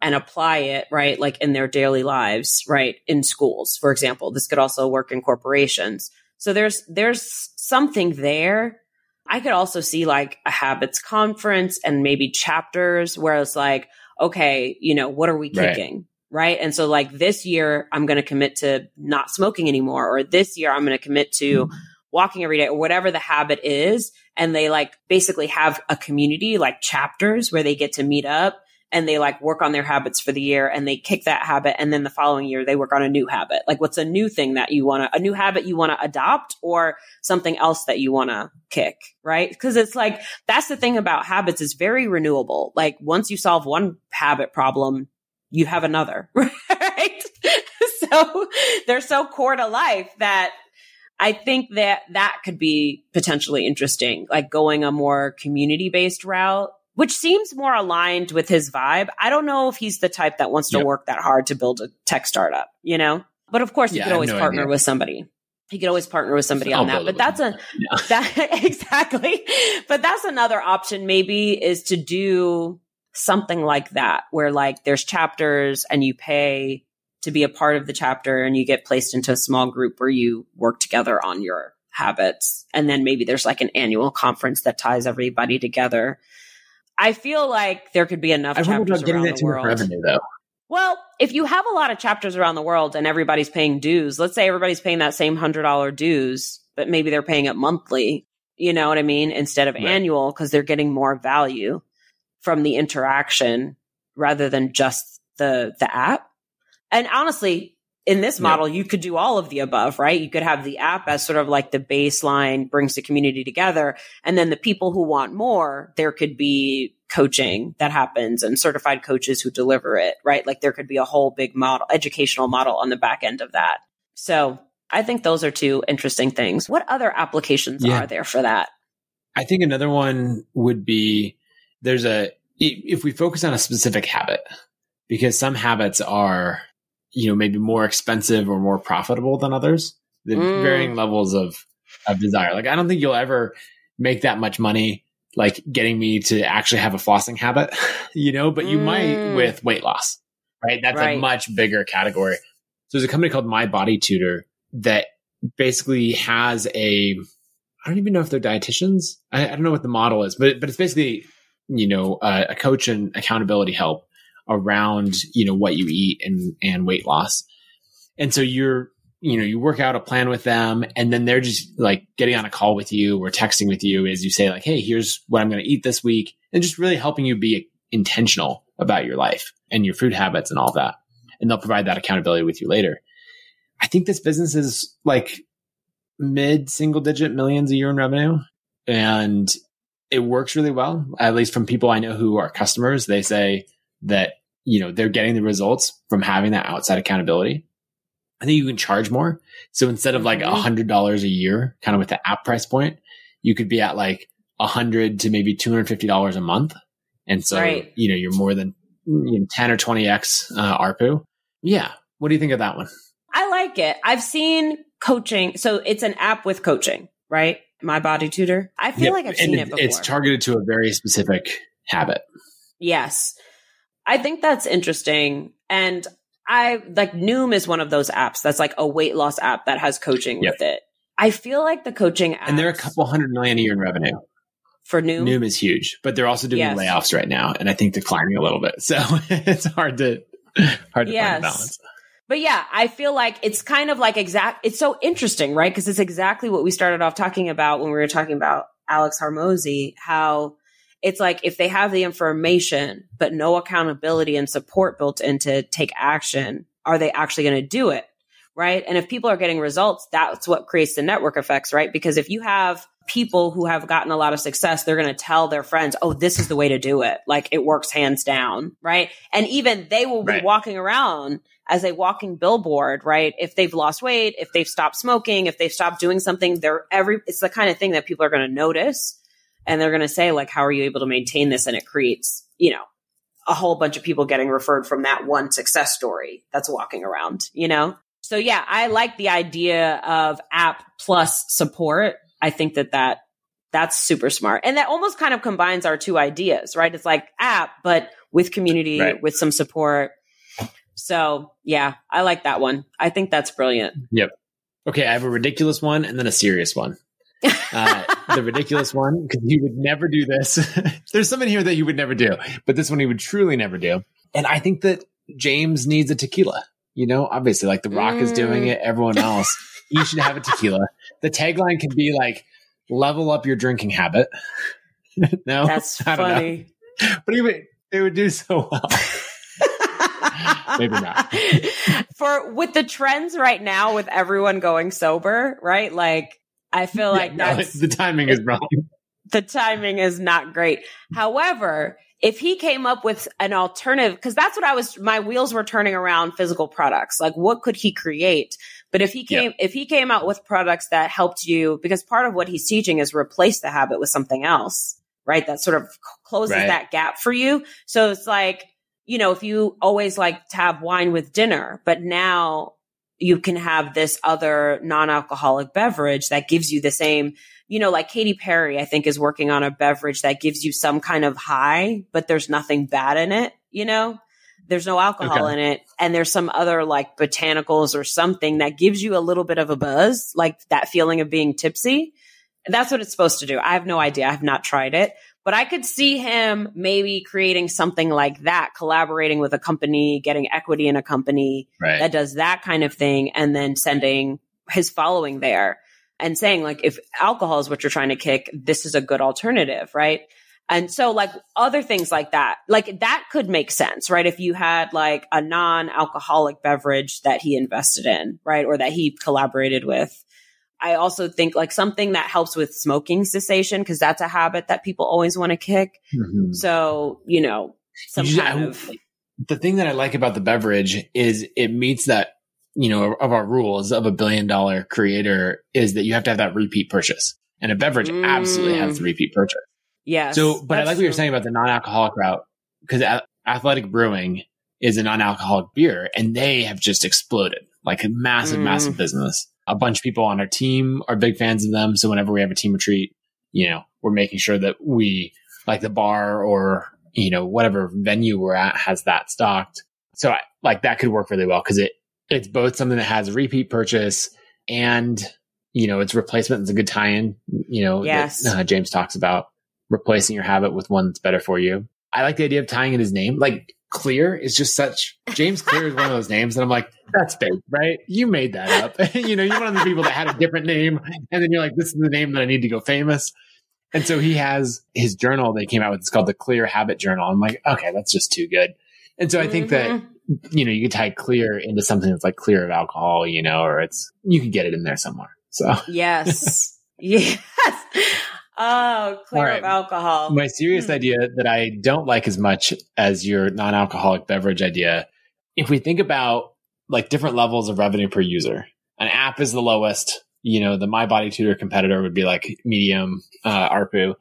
and apply it, right, like in their daily lives, right, in schools, for example. This could also work in corporations. So there's, there's something there. I could also see like a habits conference and maybe chapters where it's like, okay, you know, what are we kicking? Right. right? And so like this year, I'm going to commit to not smoking anymore, or this year, I'm going to commit to mm-hmm. walking every day or whatever the habit is. And they like basically have a community like chapters where they get to meet up and they like work on their habits for the year and they kick that habit and then the following year they work on a new habit. Like what's a new thing that you want to a new habit you want to adopt or something else that you want to kick right? Because it's like that's the thing about habits is very renewable. Like once you solve one habit problem you have another right? So they're so core to life that I think that that could be potentially interesting, like going a more community based route which seems more aligned with his vibe. I don't know if he's the type that wants to yep. work that hard to build a tech startup, you know? But of course, he yeah, could always no partner idea. with somebody. He could always partner with somebody I'll on that. But that's a, yeah. that, exactly. But that's another option maybe is to do something like that where like there's chapters and you pay to be a part of the chapter and you get placed into a small group where you work together on your habits. And then maybe there's like an annual conference that ties everybody together. I feel like there could be enough I chapters around the world. Revenue, though. Well, if you have a lot of chapters around the world and everybody's paying dues, let's say everybody's paying that same hundred dollar dues, but maybe they're paying it monthly. You know what I mean? Instead of right. annual, because they're getting more value from the interaction rather than just the the app. And honestly, in this model, you could do all of the above, right? You could have the app as sort of like the baseline, brings the community together. And then the people who want more, there could be coaching that happens and certified coaches who deliver it, right? Like there could be a whole big model, educational model on the back end of that. So I think those are two interesting things. What other applications yeah. are there for that? I think another one would be there's a, if we focus on a specific habit, because some habits are you know, maybe more expensive or more profitable than others. The mm. varying levels of of desire. Like I don't think you'll ever make that much money like getting me to actually have a flossing habit, you know, but you mm. might with weight loss. Right? That's right. a much bigger category. So there's a company called My Body Tutor that basically has a I don't even know if they're dietitians. I, I don't know what the model is, but but it's basically you know a coach and accountability help around, you know, what you eat and, and weight loss. And so you're, you know, you work out a plan with them and then they're just like getting on a call with you or texting with you as you say like, Hey, here's what I'm going to eat this week and just really helping you be intentional about your life and your food habits and all that. And they'll provide that accountability with you later. I think this business is like mid single digit millions a year in revenue and it works really well. At least from people I know who are customers, they say, that, you know, they're getting the results from having that outside accountability. I think you can charge more. So instead of like a mm-hmm. hundred dollars a year, kind of with the app price point, you could be at like a hundred to maybe $250 a month. And so, right. you know, you're more than you know, 10 or 20x uh, ARPU. Yeah. What do you think of that one? I like it. I've seen coaching. So it's an app with coaching, right? My body tutor. I feel like I've seen it, it before. It's targeted to a very specific habit. Yes. I think that's interesting. And I like Noom is one of those apps that's like a weight loss app that has coaching yep. with it. I feel like the coaching apps, and they're a couple hundred million a year in revenue for Noom. Noom is huge, but they're also doing yes. layoffs right now, and I think declining a little bit. So it's hard to hard to yes. find balance. But yeah, I feel like it's kind of like exact. It's so interesting, right? Because it's exactly what we started off talking about when we were talking about Alex Hormozi. How it's like if they have the information but no accountability and support built in to take action, are they actually going to do it? Right. And if people are getting results, that's what creates the network effects, right? Because if you have people who have gotten a lot of success, they're going to tell their friends, oh, this is the way to do it. Like it works hands down. Right. And even they will right. be walking around as a walking billboard, right? If they've lost weight, if they've stopped smoking, if they've stopped doing something, they're every, it's the kind of thing that people are going to notice and they're going to say, like, how are you able to maintain this? And it creates, you know, a whole bunch of people getting referred from that one success story that's walking around, you know? So yeah, I like the idea of app plus support. I think that that that's super smart. And that almost kind of combines our two ideas, right? It's like app, but with community, right. with some support. So yeah, I like that one. I think that's brilliant. Yep. Okay, I have a ridiculous one and then a serious one. Uh, the ridiculous one, because he would never do this. There's some in here that he would never do, but this one he would truly never do. And I think that James needs a tequila. You know, obviously, like The Rock mm. is doing mm. it, everyone else. you should have a tequila. The tagline can be like, level up your drinking habit. no, that's funny. Know. But even it would do so well. Maybe not. For with the trends right now, with everyone going sober, right? Like, I feel like yeah, that's no, the timing is wrong. The timing is not great. However, if he came up with an alternative, because that's what I was, my wheels were turning around physical products. Like, what could he create? But if he came, yeah. if he came out with products that helped you, because part of what he's teaching is replace the habit with something else, right? That sort of closes right. that gap for you. So it's like, you know, if you always like to have wine with dinner, but now you can have this other non-alcoholic beverage that gives you the same, you know, like Katy Perry, I think is working on a beverage that gives you some kind of high, but there's nothing bad in it, you know? There's no alcohol okay. in it. And there's some other like botanicals or something that gives you a little bit of a buzz, like that feeling of being tipsy. That's what it's supposed to do. I have no idea. I have not tried it, but I could see him maybe creating something like that, collaborating with a company, getting equity in a company right. that does that kind of thing, and then sending his following there and saying, like, if alcohol is what you're trying to kick, this is a good alternative, right? And so like other things like that, like that could make sense, right? If you had like a non-alcoholic beverage that he invested in, right? Or that he collaborated with. I also think like something that helps with smoking cessation because that's a habit that people always want to kick. Mm-hmm. So, you know, some yeah, kind of the thing that I like about the beverage is it meets that, you know, of our rules of a billion dollar creator is that you have to have that repeat purchase. And a beverage mm. absolutely has the repeat purchase. Yeah. So, but I like what you're saying about the non-alcoholic route because a- Athletic Brewing is a non-alcoholic beer and they have just exploded like a massive, mm. massive business a bunch of people on our team are big fans of them. So whenever we have a team retreat, you know, we're making sure that we like the bar or, you know, whatever venue we're at has that stocked. So I, like that could work really well because it, it's both something that has repeat purchase and, you know, it's replacement. It's a good tie in, you know, yes. that uh, James talks about replacing your habit with one that's better for you. I like the idea of tying in his name. Like Clear is just such James Clear is one of those names, and I'm like, that's fake, right? You made that up. you know, you're one of the people that had a different name, and then you're like, this is the name that I need to go famous. And so he has his journal they came out with. It's called the Clear Habit Journal. I'm like, okay, that's just too good. And so I think mm-hmm. that you know you could tie clear into something that's like clear of alcohol, you know, or it's you can get it in there somewhere. So yes, yes. Oh, clear right. alcohol. My serious hmm. idea that I don't like as much as your non alcoholic beverage idea. If we think about like different levels of revenue per user, an app is the lowest. You know, the My Body Tutor competitor would be like medium uh, ARPU.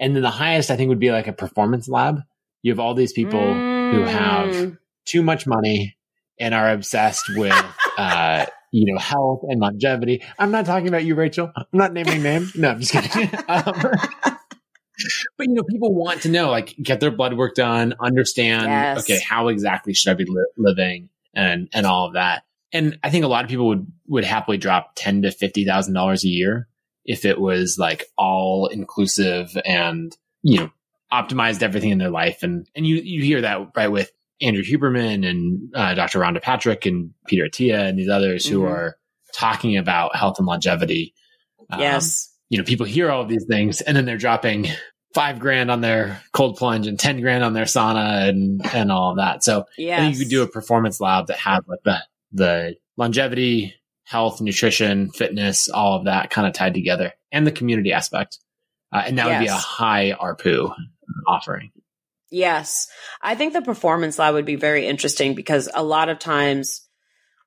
And then the highest, I think, would be like a performance lab. You have all these people mm. who have hmm. too much money and are obsessed with, uh, you know, health and longevity. I'm not talking about you, Rachel. I'm not naming names. No, I'm just kidding. um, but you know, people want to know, like, get their blood work done, understand, yes. okay, how exactly should I be li- living, and and all of that. And I think a lot of people would would happily drop ten to fifty thousand dollars a year if it was like all inclusive and you know optimized everything in their life. And and you you hear that right with Andrew Huberman and uh, Dr. Rhonda Patrick and Peter Attia and these others mm-hmm. who are talking about health and longevity. Um, yes. You know, people hear all of these things and then they're dropping five grand on their cold plunge and 10 grand on their sauna and, and all of that. So yes. I think you could do a performance lab that had like the, the longevity, health, nutrition, fitness, all of that kind of tied together and the community aspect. Uh, and that yes. would be a high ARPU offering. Yes. I think the performance lab would be very interesting because a lot of times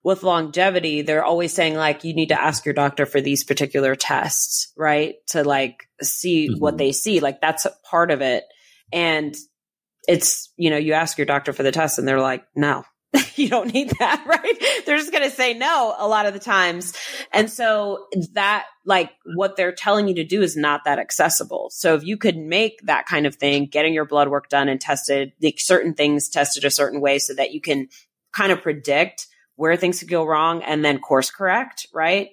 with longevity, they're always saying like, you need to ask your doctor for these particular tests, right? To like see mm-hmm. what they see. Like that's part of it. And it's, you know, you ask your doctor for the test and they're like, no, you don't need that, right? They're just going to say no a lot of the times. And so that, like, what they're telling you to do is not that accessible. So if you could make that kind of thing, getting your blood work done and tested, certain things tested a certain way so that you can kind of predict where things could go wrong and then course correct, right?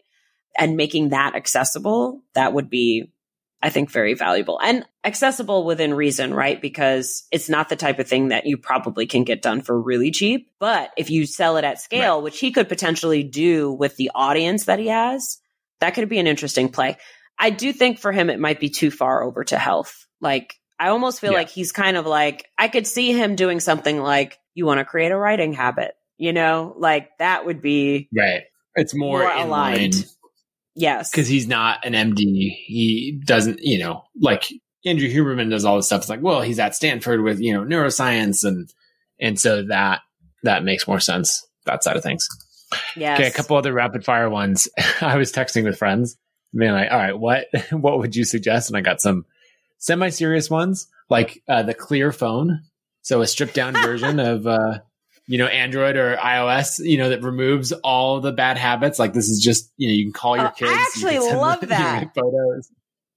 And making that accessible, that would be I think very valuable and accessible within reason, right? Because it's not the type of thing that you probably can get done for really cheap. But if you sell it at scale, right. which he could potentially do with the audience that he has, that could be an interesting play. I do think for him, it might be too far over to health. Like, I almost feel yeah. like he's kind of like, I could see him doing something like, you want to create a writing habit, you know, like that would be right. It's more, more aligned. Line Yes. Because he's not an MD. He doesn't, you know, like Andrew Huberman does all this stuff. It's like, well, he's at Stanford with, you know, neuroscience and, and so that, that makes more sense, that side of things. Yeah. Okay. A couple other rapid fire ones. I was texting with friends being like, all right, what, what would you suggest? And I got some semi serious ones like, uh, the clear phone. So a stripped down version of, uh, you know, Android or iOS, you know, that removes all the bad habits. Like this is just, you know, you can call your oh, kids. I actually love that. Photos.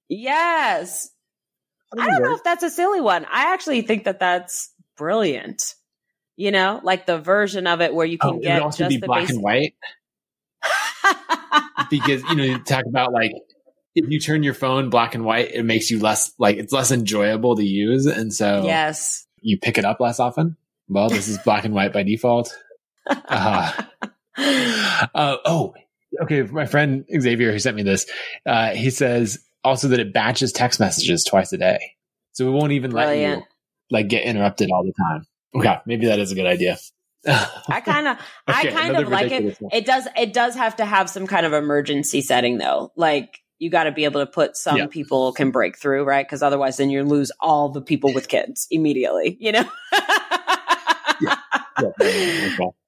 Yes. I don't know if that's a silly one. I actually think that that's brilliant. You know, like the version of it where you can oh, get also just be the black basic- and white. because you know, you talk about like if you turn your phone black and white, it makes you less like it's less enjoyable to use, and so yes, you pick it up less often well, this is black and white by default. Uh, uh, oh, okay. My friend Xavier, who sent me this, uh, he says also that it batches text messages twice a day. So it won't even Brilliant. let you like get interrupted all the time. Okay. Maybe that is a good idea. I kind of, okay, I kind of like it. One. It does, it does have to have some kind of emergency setting though. Like you got to be able to put some yeah. people can break through, right? Because otherwise, then you lose all the people with kids immediately. You know.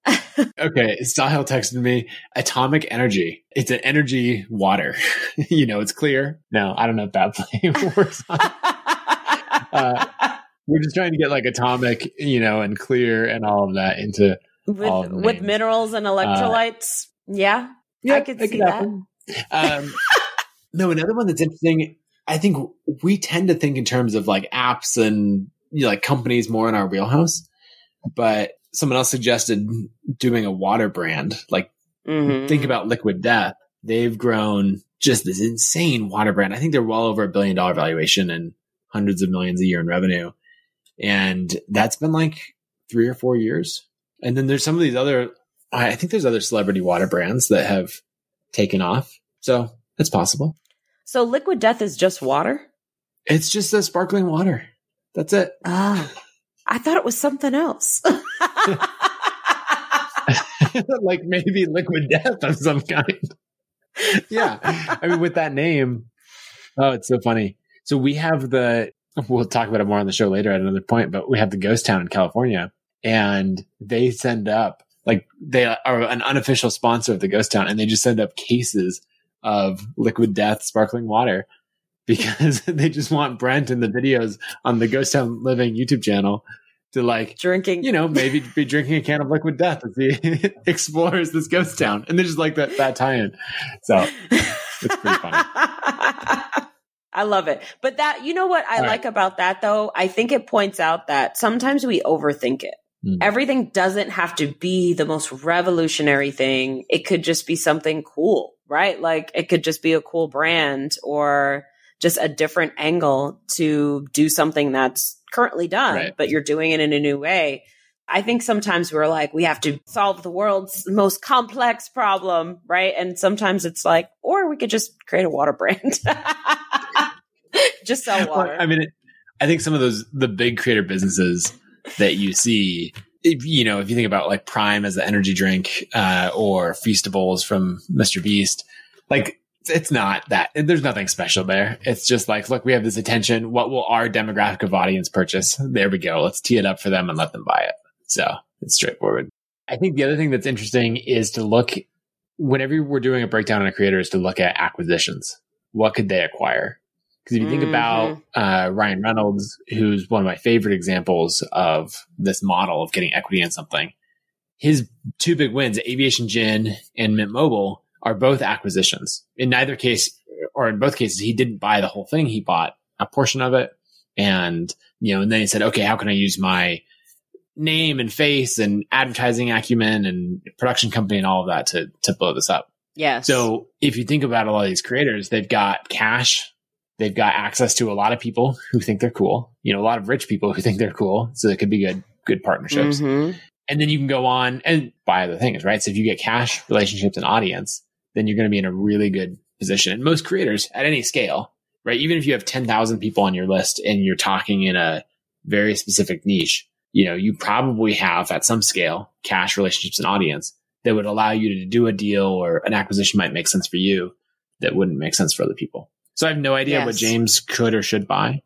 okay, Sahil texted me atomic energy. It's an energy water. you know, it's clear. No, I don't know if that play works. uh, we're just trying to get like atomic, you know, and clear and all of that into with with minerals and electrolytes. Uh, yeah, yeah, I could see that. Um, no, another one that's interesting. I think we tend to think in terms of like apps and you know, like companies more in our wheelhouse, but someone else suggested doing a water brand. Like, mm-hmm. think about Liquid Death. They've grown just this insane water brand. I think they're well over a billion dollar valuation and hundreds of millions a year in revenue. And that's been like three or four years. And then there's some of these other, I think there's other celebrity water brands that have taken off. So it's possible. So Liquid Death is just water? It's just a sparkling water. That's it. Ah. I thought it was something else. like maybe liquid death of some kind. yeah. I mean, with that name, oh, it's so funny. So we have the, we'll talk about it more on the show later at another point, but we have the ghost town in California and they send up, like, they are an unofficial sponsor of the ghost town and they just send up cases of liquid death sparkling water because they just want Brent in the videos on the Ghost Town Living YouTube channel to like drinking, you know, maybe be drinking a can of liquid death as he explores this ghost town. And then just like that, that tie in. So it's pretty funny. I love it. But that, you know what I All like right. about that though? I think it points out that sometimes we overthink it. Mm. Everything doesn't have to be the most revolutionary thing. It could just be something cool, right? Like it could just be a cool brand or just a different angle to do something that's currently done, right. but you're doing it in a new way. I think sometimes we're like, we have to solve the world's most complex problem, right? And sometimes it's like, or we could just create a water brand. just sell water. Well, I mean, it, I think some of those, the big creator businesses that you see, if, you know, if you think about like Prime as the energy drink, uh, or Feastables from Mr. Beast, like it's not that there's nothing special there. It's just like, look, we have this attention. What will our demographic of audience purchase? There we go. Let's tee it up for them and let them buy it. So it's straightforward. I think the other thing that's interesting is to look whenever we're doing a breakdown on a creator is to look at acquisitions. What could they acquire? Because if you think mm-hmm. about uh, Ryan Reynolds, who's one of my favorite examples of this model of getting equity in something, his two big wins, Aviation Gin and Mint Mobile, are both acquisitions. In neither case, or in both cases, he didn't buy the whole thing. He bought a portion of it. And, you know, and then he said, okay, how can I use my name and face and advertising acumen and production company and all of that to, to blow this up? Yes. So if you think about a lot of these creators, they've got cash They've got access to a lot of people who think they're cool, you know, a lot of rich people who think they're cool. So it could be good, good partnerships. Mm-hmm. And then you can go on and buy other things, right? So if you get cash, relationships, and audience, then you're going to be in a really good position. And most creators at any scale, right? Even if you have 10,000 people on your list and you're talking in a very specific niche, you know, you probably have at some scale cash, relationships, and audience that would allow you to do a deal or an acquisition might make sense for you that wouldn't make sense for other people. So I have no idea yes. what James could or should buy,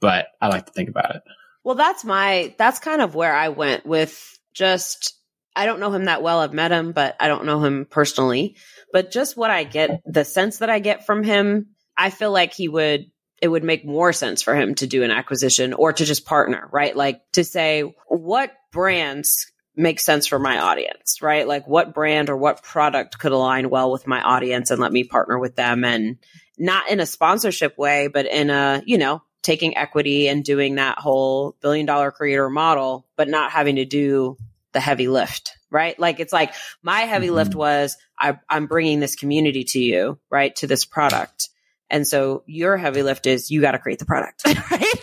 but I like to think about it. Well, that's my, that's kind of where I went with just, I don't know him that well. I've met him, but I don't know him personally. But just what I get, the sense that I get from him, I feel like he would, it would make more sense for him to do an acquisition or to just partner, right? Like to say, what brands make sense for my audience, right? Like what brand or what product could align well with my audience and let me partner with them and not in a sponsorship way, but in a, you know, taking equity and doing that whole billion dollar creator model, but not having to do the heavy lift, right? Like it's like my heavy mm-hmm. lift was I, I'm bringing this community to you, right? To this product. And so your heavy lift is you got to create the product, right?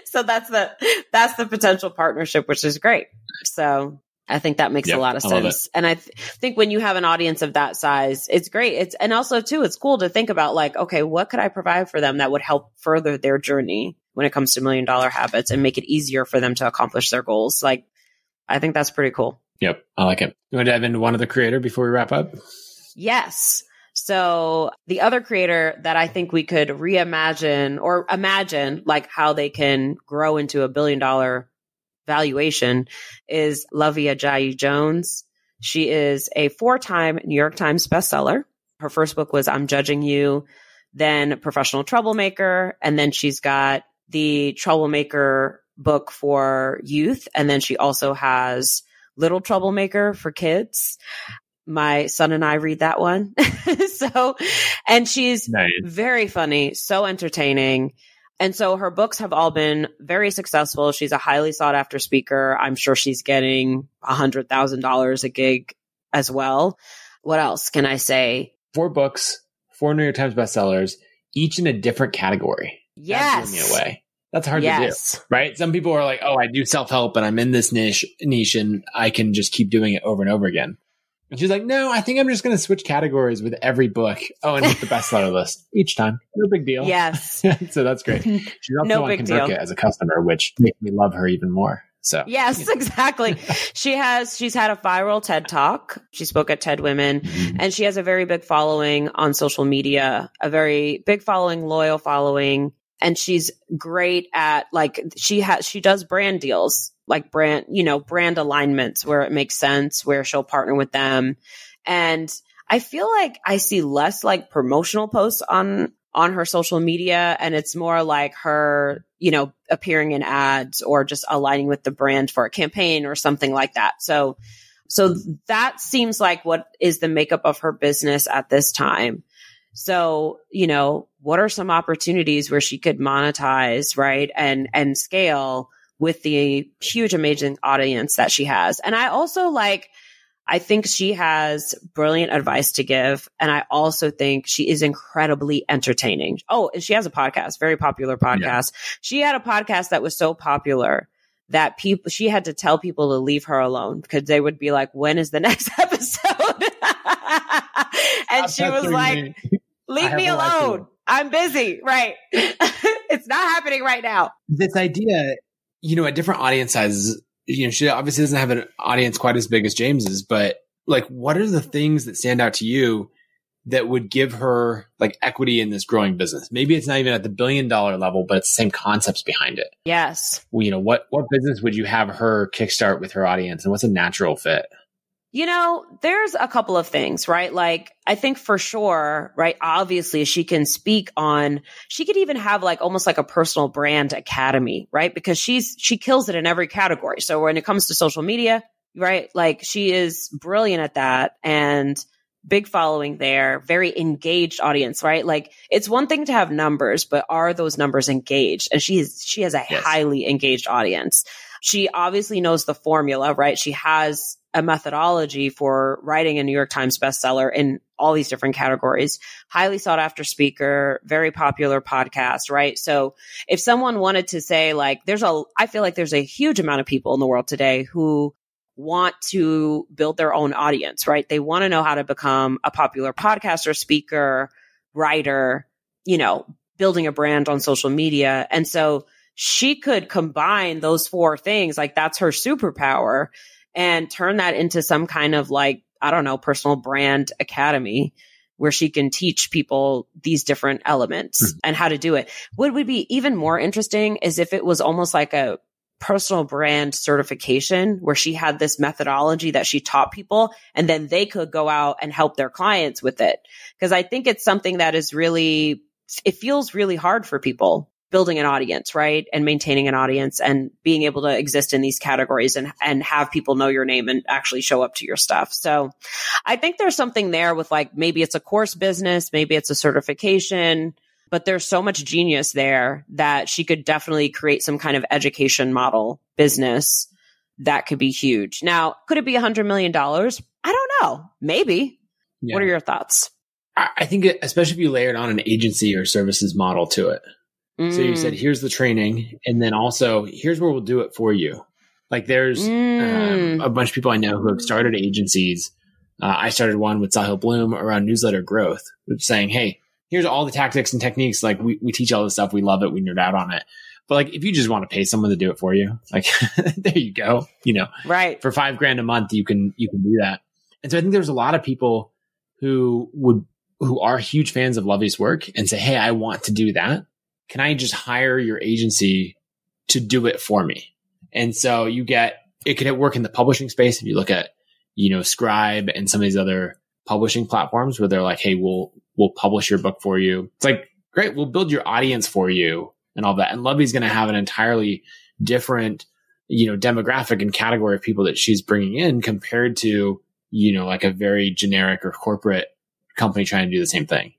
so that's the, that's the potential partnership, which is great. So I think that makes yep, a lot of sense. And I th- think when you have an audience of that size, it's great. It's, and also too, it's cool to think about like, okay, what could I provide for them that would help further their journey when it comes to million dollar habits and make it easier for them to accomplish their goals? Like, I think that's pretty cool. Yep. I like it. You want to dive into one of the creator before we wrap up? Yes. So the other creator that I think we could reimagine or imagine like how they can grow into a billion dollar valuation is Luvvie Ajayi Jones. She is a four time New York Times bestseller. Her first book was I'm Judging You, then Professional Troublemaker, and then she's got the Troublemaker book for youth. And then she also has Little Troublemaker for kids. My son and I read that one. so, and she's nice. very funny, so entertaining. And so her books have all been very successful. She's a highly sought after speaker. I'm sure she's getting a hundred thousand dollars a gig as well. What else can I say? Four books, four New York Times bestsellers, each in a different category. Yes. That's away. That's hard yes. to do, right? Some people are like, "Oh, I do self help, and I'm in this niche niche, and I can just keep doing it over and over again." And she's like, no, I think I'm just going to switch categories with every book. Oh, and hit the bestseller list each time. No big deal. Yes. so that's great. She's also no on ConvertKit as a customer, which makes me love her even more. So yes, you know. exactly. she has she's had a viral TED talk. She spoke at TED Women, mm-hmm. and she has a very big following on social media. A very big following, loyal following, and she's great at like she has she does brand deals like brand, you know, brand alignments where it makes sense, where she'll partner with them. And I feel like I see less like promotional posts on on her social media and it's more like her, you know, appearing in ads or just aligning with the brand for a campaign or something like that. So, so that seems like what is the makeup of her business at this time. So, you know, what are some opportunities where she could monetize, right? And, and scale with the huge, amazing audience that she has. And I also like, I think she has brilliant advice to give. And I also think she is incredibly entertaining. Oh, and she has a podcast, very popular podcast. Yeah. She had a podcast that was so popular that people, she had to tell people to leave her alone because they would be like, when is the next episode? and she was like, me. leave me alone. I'm busy. Right. it's not happening right now. This idea, you know, at different audience sizes, you know, she obviously doesn't have an audience quite as big as James's, but like, what are the things that stand out to you that would give her like equity in this growing business? Maybe it's not even at the billion dollar level, but it's the same concepts behind it. Yes. Well, you know, what, what business would you have her kickstart with her audience and what's a natural fit? You know, there's a couple of things, right? Like, I think for sure, right? Obviously, she can speak on, she could even have like almost like a personal brand academy, right? Because she's, she kills it in every category. So when it comes to social media, right? Like, she is brilliant at that and big following there, very engaged audience, right? Like, it's one thing to have numbers, but are those numbers engaged? And she is, she has a yes. highly engaged audience. She obviously knows the formula, right? She has a methodology for writing a New York Times bestseller in all these different categories. Highly sought after speaker, very popular podcast, right? So if someone wanted to say like, there's a, I feel like there's a huge amount of people in the world today who want to build their own audience, right? They want to know how to become a popular podcaster, speaker, writer, you know, building a brand on social media. And so she could combine those four things. Like that's her superpower and turn that into some kind of like, I don't know, personal brand academy where she can teach people these different elements mm-hmm. and how to do it. What would be even more interesting is if it was almost like a personal brand certification where she had this methodology that she taught people and then they could go out and help their clients with it. Cause I think it's something that is really, it feels really hard for people building an audience, right? And maintaining an audience and being able to exist in these categories and, and have people know your name and actually show up to your stuff. So I think there's something there with like, maybe it's a course business, maybe it's a certification, but there's so much genius there that she could definitely create some kind of education model business that could be huge. Now, could it be a hundred million dollars? I don't know. Maybe. Yeah. What are your thoughts? I think, especially if you layered on an agency or services model to it, Mm. So you said, mm. here's the training. And then also, here's where we'll do it for you. Like there's mm. um, a bunch of people I know who have started agencies. Uh, I started one with Sahil Bloom around newsletter growth, saying, Hey, here's all the tactics and techniques. Like we, we teach all this stuff. We love it. We nerd out on it. But like, if you just want to pay someone to do it for you, like there you go. You know, right. For five grand a month, you can, you can do that. And so I think there's a lot of people who would, who are huge fans of Luvvie's work and say, Hey, I want to do that can I just hire your agency to do it for me? And so you get, it could work in the publishing space. If you look at, you know, Scribe and some of these other publishing platforms where they're like, Hey, we'll, we'll publish your book for you. It's like, great. We'll build your audience for you and all that. And Luvvie's going to have an entirely different, you know, demographic and category of people that she's bringing in compared to, you know, like a very generic or corporate company trying to do the same thing.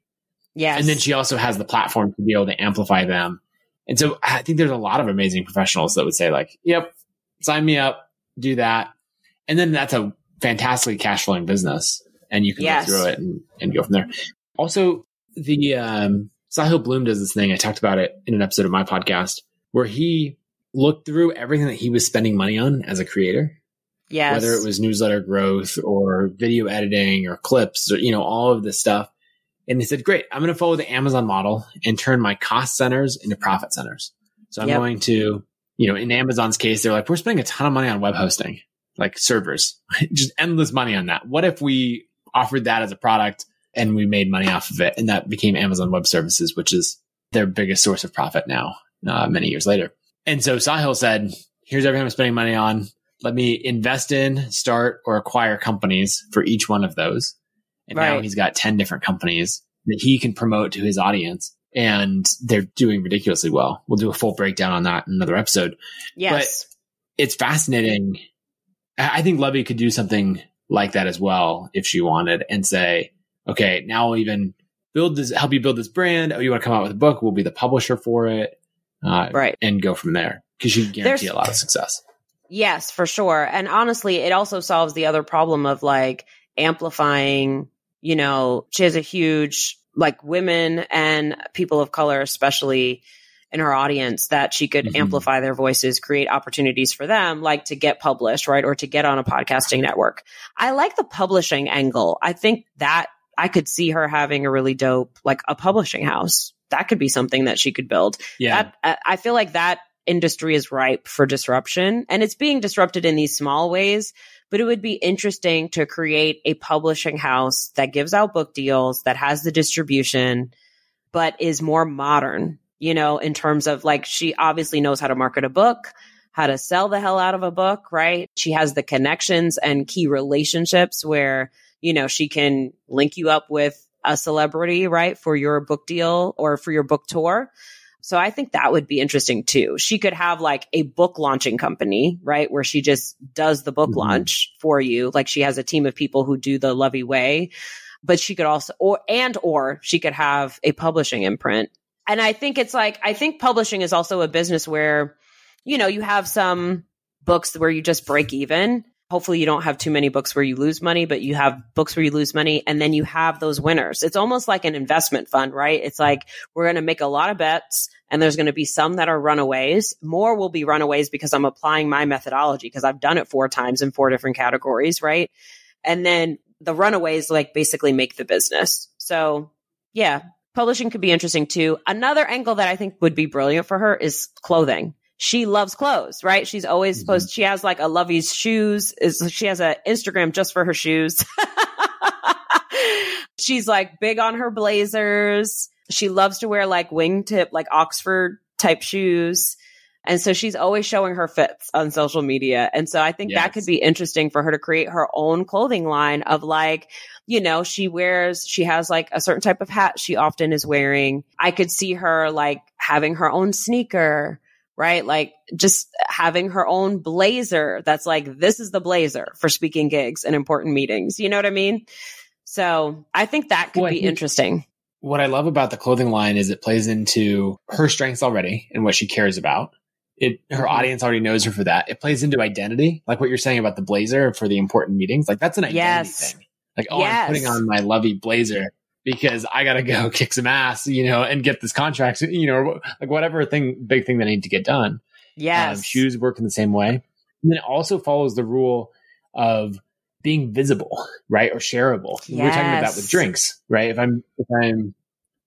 Yes. And then she also has the platform to be able to amplify them. And so I think there's a lot of amazing professionals that would say like, yep, sign me up, do that. And then that's a fantastically cash flowing business and you can yes. go through it and, and, go from there. Also, the, um, Sahil Bloom does this thing. I talked about it in an episode of my podcast where he looked through everything that he was spending money on as a creator. Yes. Whether it was newsletter growth or video editing or clips or, you know, all of this stuff. And they said, great, I'm going to follow the Amazon model and turn my cost centers into profit centers. So I'm yep. going to, you know, in Amazon's case, they're like, we're spending a ton of money on web hosting, like servers, just endless money on that. What if we offered that as a product and we made money off of it? And that became Amazon Web Services, which is their biggest source of profit now, uh, many years later. And so Sahil said, here's everything I'm spending money on. Let me invest in, start, or acquire companies for each one of those. And right. now he's got 10 different companies that he can promote to his audience. and they're doing ridiculously well. We'll do a full breakdown on that in another episode. Yes. But it's fascinating. I think Luvvie could do something like that as well if she wanted and say, okay, now we'll even build this, help you build this brand. Oh, you want to come out with a book? We'll be the publisher for it. Uh, right. And go from there because you can guarantee There's, a lot of success. Yes, for sure. And honestly, it also solves the other problem of like amplifying, you know, she has a huge, like women and people of color, especially in her audience that she could mm-hmm. amplify their voices, create opportunities for them, like to get published, right? Or to get on a podcasting network. I like the publishing angle. I think that I could see her having a really dope, like a publishing house. That could be something that she could build. Yeah. That, I feel like that industry is ripe for disruption and it's being disrupted in these small ways. But it would be interesting to create a publishing house that gives out book deals, that has the distribution, but is more modern you know, in terms of like, she obviously knows how to market a book, how to sell the hell out of a book, right? She has the connections and key relationships where, you know, she can link you up with a celebrity, right? For your book deal or for your book tour. So I think that would be interesting too. She could have like a book launching company, right? Where she just does the book mm-hmm. launch for you. Like she has a team of people who do the Luvvie way, but she could also, or, and, or she could have a publishing imprint and I think it's like, I think publishing is also a business where, you know, you have some books where you just break even. Hopefully you don't have too many books where you lose money, but you have books where you lose money and then you have those winners. It's almost like an investment fund, right? It's like we're going to make a lot of bets and there's going to be some that are runaways. More will be runaways because I'm applying my methodology because I've done it four times in four different categories, right? And then the runaways like basically make the business. So yeah, publishing could be interesting too. Another angle that I think would be brilliant for her is clothing. She loves clothes, right? She's always mm-hmm. supposed, she has like a Luvvie's shoes is, she has an Instagram just for her shoes. She's like big on her blazers. She loves to wear like wingtip, like Oxford type shoes. And so she's always showing her fits on social media. And so I think yes. that could be interesting for her to create her own clothing line of like, you know, she wears, she has like a certain type of hat she often is wearing. I could see her like having her own sneaker, right? Like just having her own blazer that's like, this is the blazer for speaking gigs and important meetings. You know what I mean? So I think that could well, be interesting. What I love about the clothing line is it plays into her strengths already and what she cares about. It her mm-hmm. audience already knows her for that. It plays into identity, like what you're saying about the blazer for the important meetings. Like that's an identity yes. thing. Like, oh, yes. I'm putting on my Luvvie blazer because I gotta go kick some ass, you know, and get this contract, you know, like whatever thing, big thing that I need to get done. Um, yes. Um, shoes work in the same way. And then it also follows the rule of being visible, right? Or shareable. Yes. We're talking about with drinks, right? If I'm, if I'm,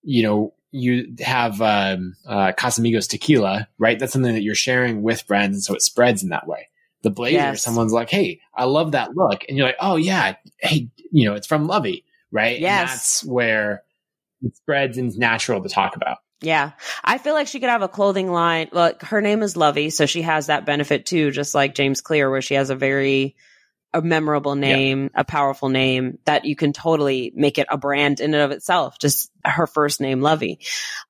you know, you have um, uh, Casamigos tequila, right? That's something that you're sharing with friends, and so it spreads in that way the blazer, yes. someone's like, Hey, I love that look. And you're like, Oh yeah. Hey, you know, it's from Luvvie. Right. Yes. And that's where it spreads and it's natural to talk about. Yeah. I feel like she could have a clothing line. Look, her name is Luvvie, So she has that benefit too, just like James Clear, where she has a very a memorable name, a powerful name that you can totally make it a brand in and of itself. Just her first name, Luvvie.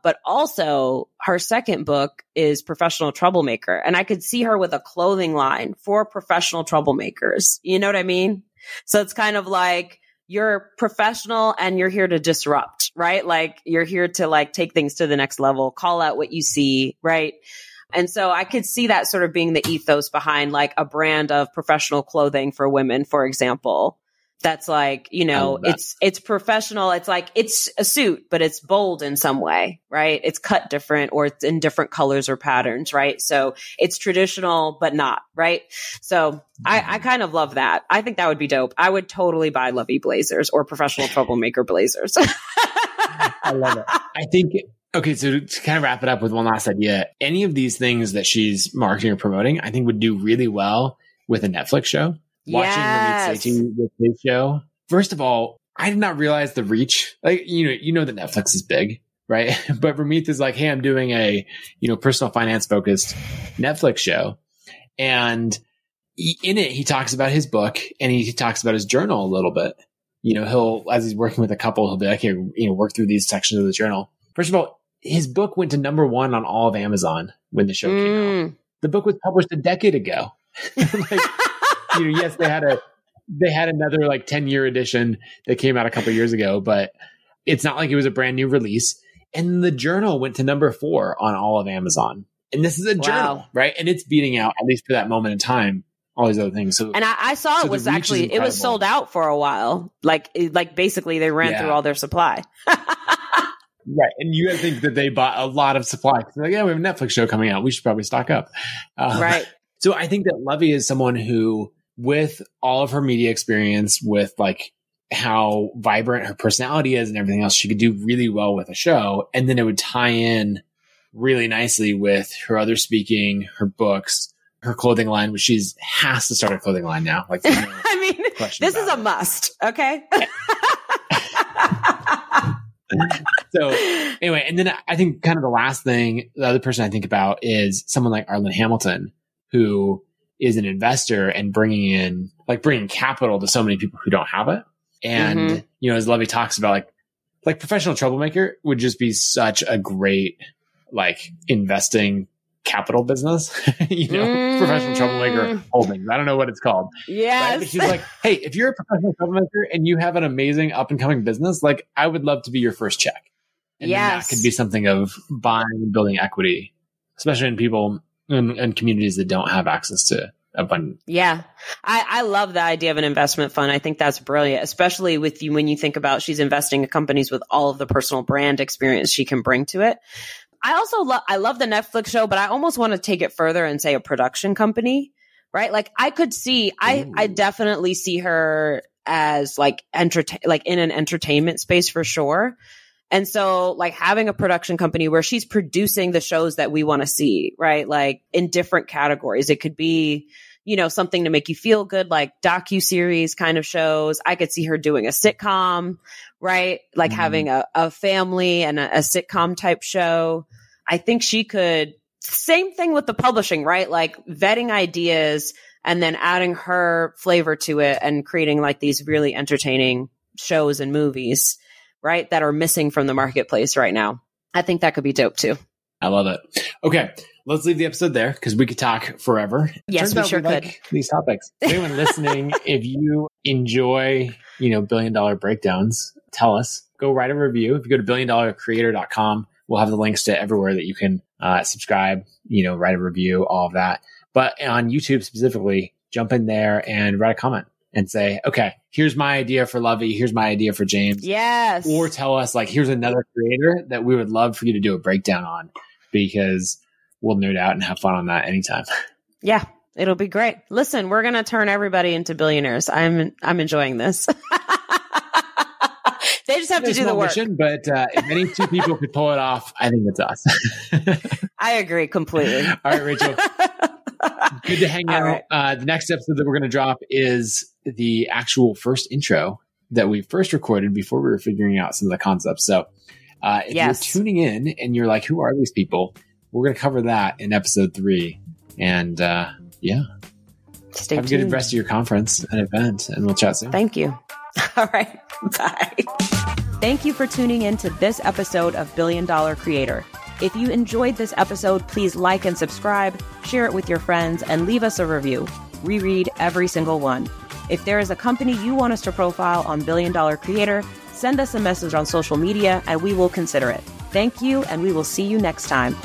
But also her second book is Professional Troublemaker. And I could see her with a clothing line for professional troublemakers. You know what I mean? So it's kind of like, you're professional and you're here to disrupt, right? Like you're here to like take things to the next level, call out what you see, right? And so I could see that sort of being the ethos behind like a brand of professional clothing for women, for example. That's like, you know, it's, it's professional. It's like, it's a suit, but it's bold in some way, right? It's cut different or it's in different colors or patterns, right? So it's traditional, but not, right? So I, I kind of love that. I think that would be dope. I would totally buy Luvvie blazers or professional troublemaker blazers. I love it. I think Okay, so to kind of wrap it up with one last idea, any of these things that she's marketing or promoting, I think would do really well with a Netflix show. Watching yes. Ramit with his show. First of all, I did not realize the reach. Like, you know, you know that Netflix is big, right? but Ramit is like, hey, I'm doing a, you know, personal finance focused Netflix show. And in it, he talks about his book and he talks about his journal a little bit. You know, he'll, as he's working with a couple, he'll be like, here, you know, work through these sections of the journal. First of all, his book went to number one on all of Amazon when the show mm. came out. The book was published a decade ago. like, you know, yes, they had a they had another like 10 year edition that came out a couple years ago, but it's not like it was a brand new release. And the journal went to number four on all of Amazon. And this is a wow. journal, right? And it's beating out, at least for that moment in time, all these other things. So, and I, I saw so it was actually it was sold out for a while. Like, like basically they ran yeah. through all their supply. right, and you think that they bought a lot of supply. Like, yeah, we have a Netflix show coming out. We should probably stock up. Um, right. So I think that Luvvie is someone who, with all of her media experience, with like how vibrant her personality is and everything else, she could do really well with a show, and then it would tie in really nicely with her other speaking, her books, her clothing line, which she's has to start a clothing line now. Like, no I mean, this is a must. Okay. so anyway, and then I think kind of the last thing, the other person I think about is someone like Arlan Hamilton, who is an investor and bringing in like bringing capital to so many people who don't have it. And mm-hmm. you know, as Luvvie talks about, like like professional troublemaker would just be such a great like investing capital business, you know, mm. professional troublemaker holdings. I don't know what it's called. Right? She's like, hey, if you're a professional troublemaker and you have an amazing up and coming business, like I would love to be your first check. And yes. that could be something of buying and building equity, especially in people and communities that don't have access to abundant. Yeah. I, I love the idea of an investment fund. I think that's brilliant, especially with you when you think about she's investing in companies with all of the personal brand experience she can bring to it. I also love I love the Netflix show, but I almost want to take it further and say a production company, right? Like I could see I I definitely see her as like entertain like in an entertainment space for sure. And so like having a production company where she's producing the shows that we want to see, right? Like in different categories. It could be, you know, something to make you feel good, like docu series kind of shows. I could see her doing a sitcom, right? Like mm-hmm. having a, a family and a, a sitcom type show. I think she could, same thing with the publishing, right? Like vetting ideas and then adding her flavor to it and creating like these really entertaining shows and movies, right? That are missing from the marketplace right now. I think that could be dope too. I love it. Okay. Let's leave the episode there because we could talk forever. Yes, we sure we could. Like these topics. Anyone listening, if you enjoy, you know, billion dollar breakdowns, tell us. Go write a review. If you go to billiondollarcreator.com, We'll have the links to everywhere that you can uh, subscribe, you know, write a review, all of that. But on YouTube specifically, jump in there and write a comment and say, okay, here's my idea for Luvvie. Here's my idea for James. Yes. Or tell us like, here's another creator that we would love for you to do a breakdown on because we'll nerd out and have fun on that anytime. Yeah. It'll be great. Listen, we're going to turn everybody into billionaires. I'm, I'm enjoying this. They just have to do the work. Mission, but uh, if any two people could pull it off, I think it's us. I agree completely. All right, Rachel. Good to hang out. Right. Uh, the next episode that we're going to drop is the actual first intro that we first recorded before we were figuring out some of the concepts. So uh, if yes. you're tuning in and you're like, who are these people? We're going to cover that in episode three. And uh, yeah. Stay Have tuned. a good rest of your conference and event, and we'll chat soon. Thank you. All right. Bye. Thank you for tuning in to this episode of Billion Dollar Creator. If you enjoyed this episode, please like and subscribe, share it with your friends, and leave us a review. Reread every single one. If there is a company you want us to profile on Billion Dollar Creator, send us a message on social media and we will consider it. Thank you, and we will see you next time.